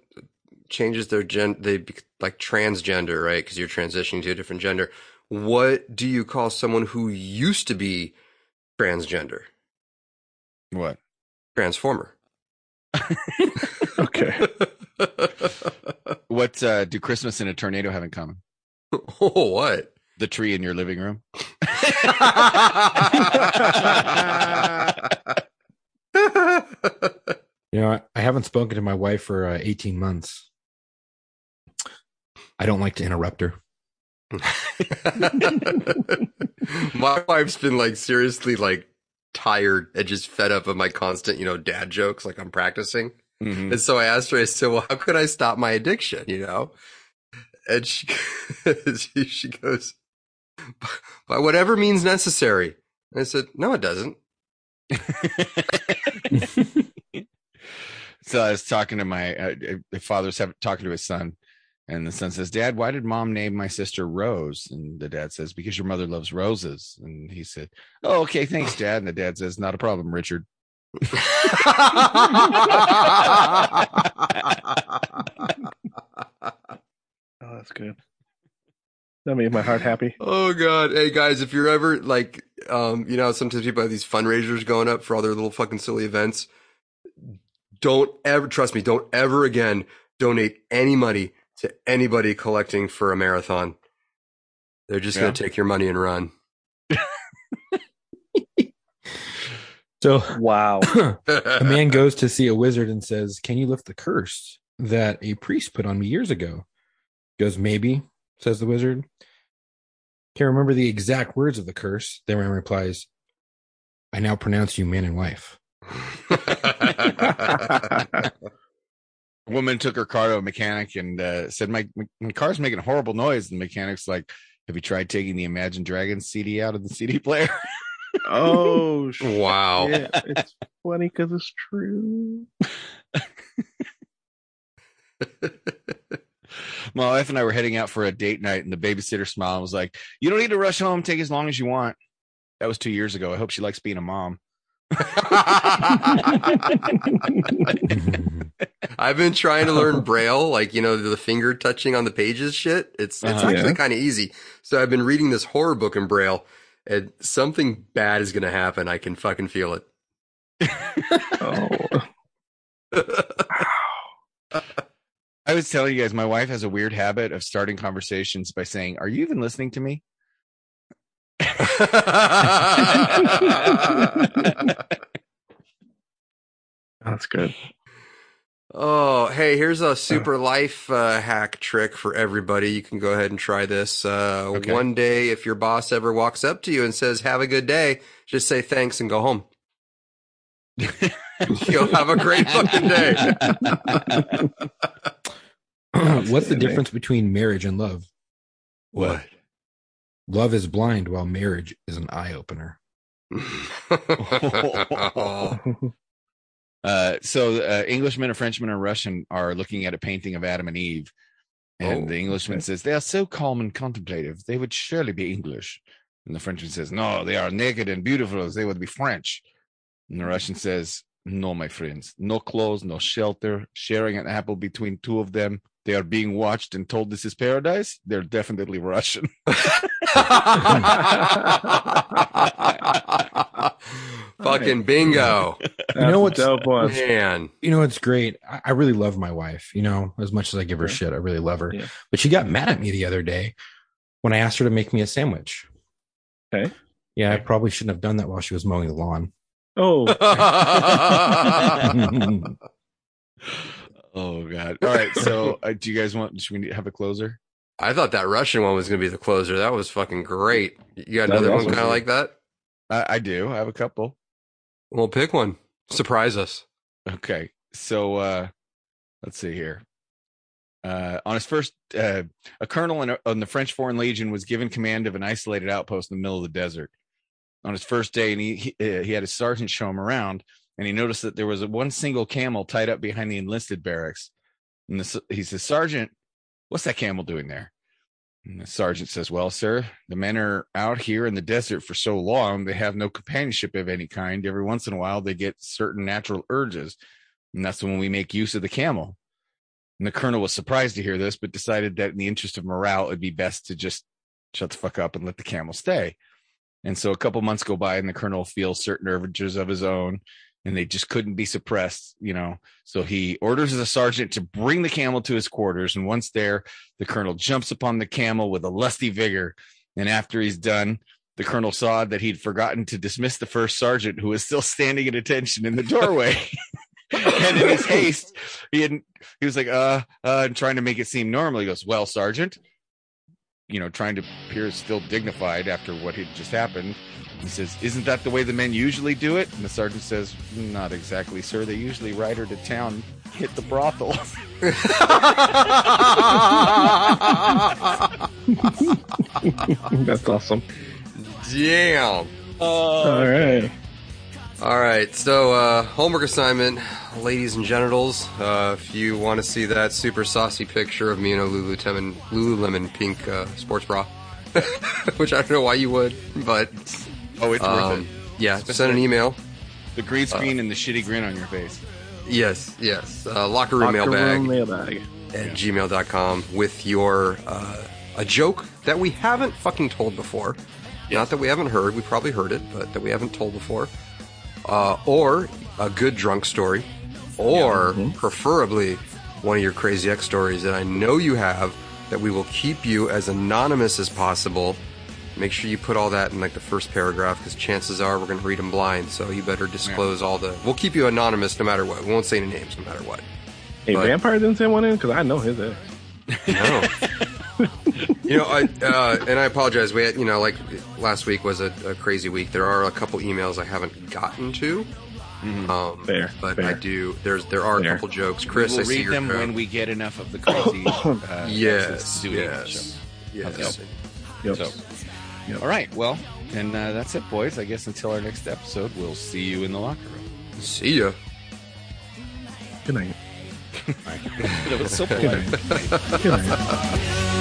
F: changes their gender, they like transgender, right? Because you're transitioning to a different gender. What do you call someone who used to be transgender?
H: What?
F: Transformer.
H: okay. what uh, do Christmas and a tornado have in common?
F: Oh, what?
H: The tree in your living room. you know, I, I, haven't spoken to my wife for uh, 18 months. I don't like to interrupt her.
F: my wife's been like seriously like tired and just fed up of my constant, you know, dad jokes like I'm practicing. Mm-hmm. And so I asked her, I said, well, how could I stop my addiction? You know? And she, she goes, by whatever means necessary. And I said, no, it doesn't.
H: so I was talking to my uh, uh father's talking to his son, and the son says, "Dad, why did Mom name my sister Rose?" And the dad says, "Because your mother loves roses." And he said, "Oh, okay, thanks, Dad." And the dad says, "Not a problem, Richard." oh,
G: that's good. That made my heart happy.
F: Oh god. Hey guys, if you're ever like um, you know, sometimes people have these fundraisers going up for all their little fucking silly events. Don't ever trust me, don't ever again donate any money to anybody collecting for a marathon. They're just yeah. gonna take your money and run.
H: So wow, a man goes to see a wizard and says, "Can you lift the curse that a priest put on me years ago?" He goes, "Maybe," says the wizard. Can't remember the exact words of the curse. The man replies, "I now pronounce you man and wife." Woman took her car to a mechanic and uh, said, my, "My car's making a horrible noise." And the mechanic's like, "Have you tried taking the Imagine Dragons CD out of the CD player?"
G: oh, shit. wow. Yeah, it's funny because it's true.
H: My wife and I were heading out for a date night, and the babysitter smiled and was like, You don't need to rush home. Take as long as you want. That was two years ago. I hope she likes being a mom. I've
F: been trying to learn Braille, like, you know, the finger touching on the pages shit. It's, it's uh-huh, actually yeah. kind of easy. So I've been reading this horror book in Braille and something bad is gonna happen. I can fucking feel it. oh.
H: I was telling you guys, my wife has a weird habit of starting conversations by saying, "Are you even listening to me?"
G: That's good.
F: Oh, hey, here's a super life uh, hack trick for everybody. You can go ahead and try this. Uh, okay. One day, if your boss ever walks up to you and says, Have a good day, just say thanks and go home. You'll have a great fucking day.
H: What's the difference between marriage and love?
F: What? what?
H: Love is blind, while marriage is an eye opener. Uh, so uh, Englishmen, a Frenchman, or Russian are looking at a painting of Adam and Eve, and oh, the Englishman okay. says they are so calm and contemplative they would surely be English, and the Frenchman says no, they are naked and beautiful as they would be French, and the Russian says no, my friends, no clothes, no shelter, sharing an apple between two of them. They are being watched and told this is paradise. They're definitely Russian.
F: Fucking bingo.
H: you know what's dope Man. You know what's great? I, I, really love my wife, you know, as much as I give her yeah. shit, I really love her. Yeah. But she got mad at me the other day when I asked her to make me a sandwich.
G: Okay.
H: Yeah, I probably shouldn't have done that while she was mowing the lawn.
G: Oh.
H: oh god. All right, so uh, do you guys want should we have a closer?
F: I thought that Russian one was going to be the closer. That was fucking great. You got that another one kind of like that?
H: I, I, do. I have a couple.
F: We'll pick one. Surprise us.
H: Okay. So uh let's see here. Uh, on his first, uh, a colonel in, a, in the French Foreign Legion was given command of an isolated outpost in the middle of the desert. On his first day, and he he, uh, he had his sergeant show him around, and he noticed that there was a, one single camel tied up behind the enlisted barracks. And the, he says, "Sergeant, what's that camel doing there?" And the sergeant says, Well, sir, the men are out here in the desert for so long, they have no companionship of any kind. Every once in a while, they get certain natural urges. And that's when we make use of the camel. And the colonel was surprised to hear this, but decided that in the interest of morale, it'd be best to just shut the fuck up and let the camel stay. And so a couple months go by, and the colonel feels certain urges of his own and they just couldn't be suppressed, you know. So he orders the sergeant to bring the camel to his quarters. And once there, the colonel jumps upon the camel with a lusty vigor. And after he's done, the colonel saw that he'd forgotten to dismiss the first sergeant, who was still standing at attention in the doorway. and in his haste, he had he was like, uh, uh, and trying to make it seem normal. He goes, Well, Sergeant, you know, trying to appear still dignified after what had just happened. He says, Isn't that the way the men usually do it? And the sergeant says, Not exactly, sir. They usually ride her to town, hit the brothel.
G: That's awesome.
F: Damn. Uh, All
G: right.
F: All right, so uh, homework assignment, ladies and genitals. Uh, if you want to see that super saucy picture of me in a Lululemon, Lululemon pink uh, sports bra, which I don't know why you would, but
H: oh, it's um, worth it.
F: Yeah, Especially send an email.
H: The green screen uh, and the shitty grin on your face.
F: Yes, yes. Uh, locker room locker mailbag. Room mailbag at yeah. gmail.com with your uh, a joke that we haven't fucking told before. Yes. Not that we haven't heard, we probably heard it, but that we haven't told before uh, or a good drunk story, or yeah. mm-hmm. preferably one of your crazy X stories that I know you have that we will keep you as anonymous as possible. Make sure you put all that in like the first paragraph because chances are we're going to read them blind. So you better disclose yeah. all the. We'll keep you anonymous no matter what. We won't say any names no matter what.
G: Hey, but, vampire didn't send one in because I know his ass. No.
F: you know, I, uh, and I apologize. We had, you know, like last week was a, a crazy week. There are a couple emails I haven't gotten to. Mm-hmm. Um, fair, but fair. I do. There's there are fair. a couple jokes. Chris, we'll I read
H: them when we get enough of the
F: crazy.
H: Uh,
F: yes, yes, yes. Yep. So,
H: yep. all right. Well, and uh, that's it, boys. I guess until our next episode, we'll see you in the locker room.
F: See ya.
G: Good night. that was so polite. Good night. Good night.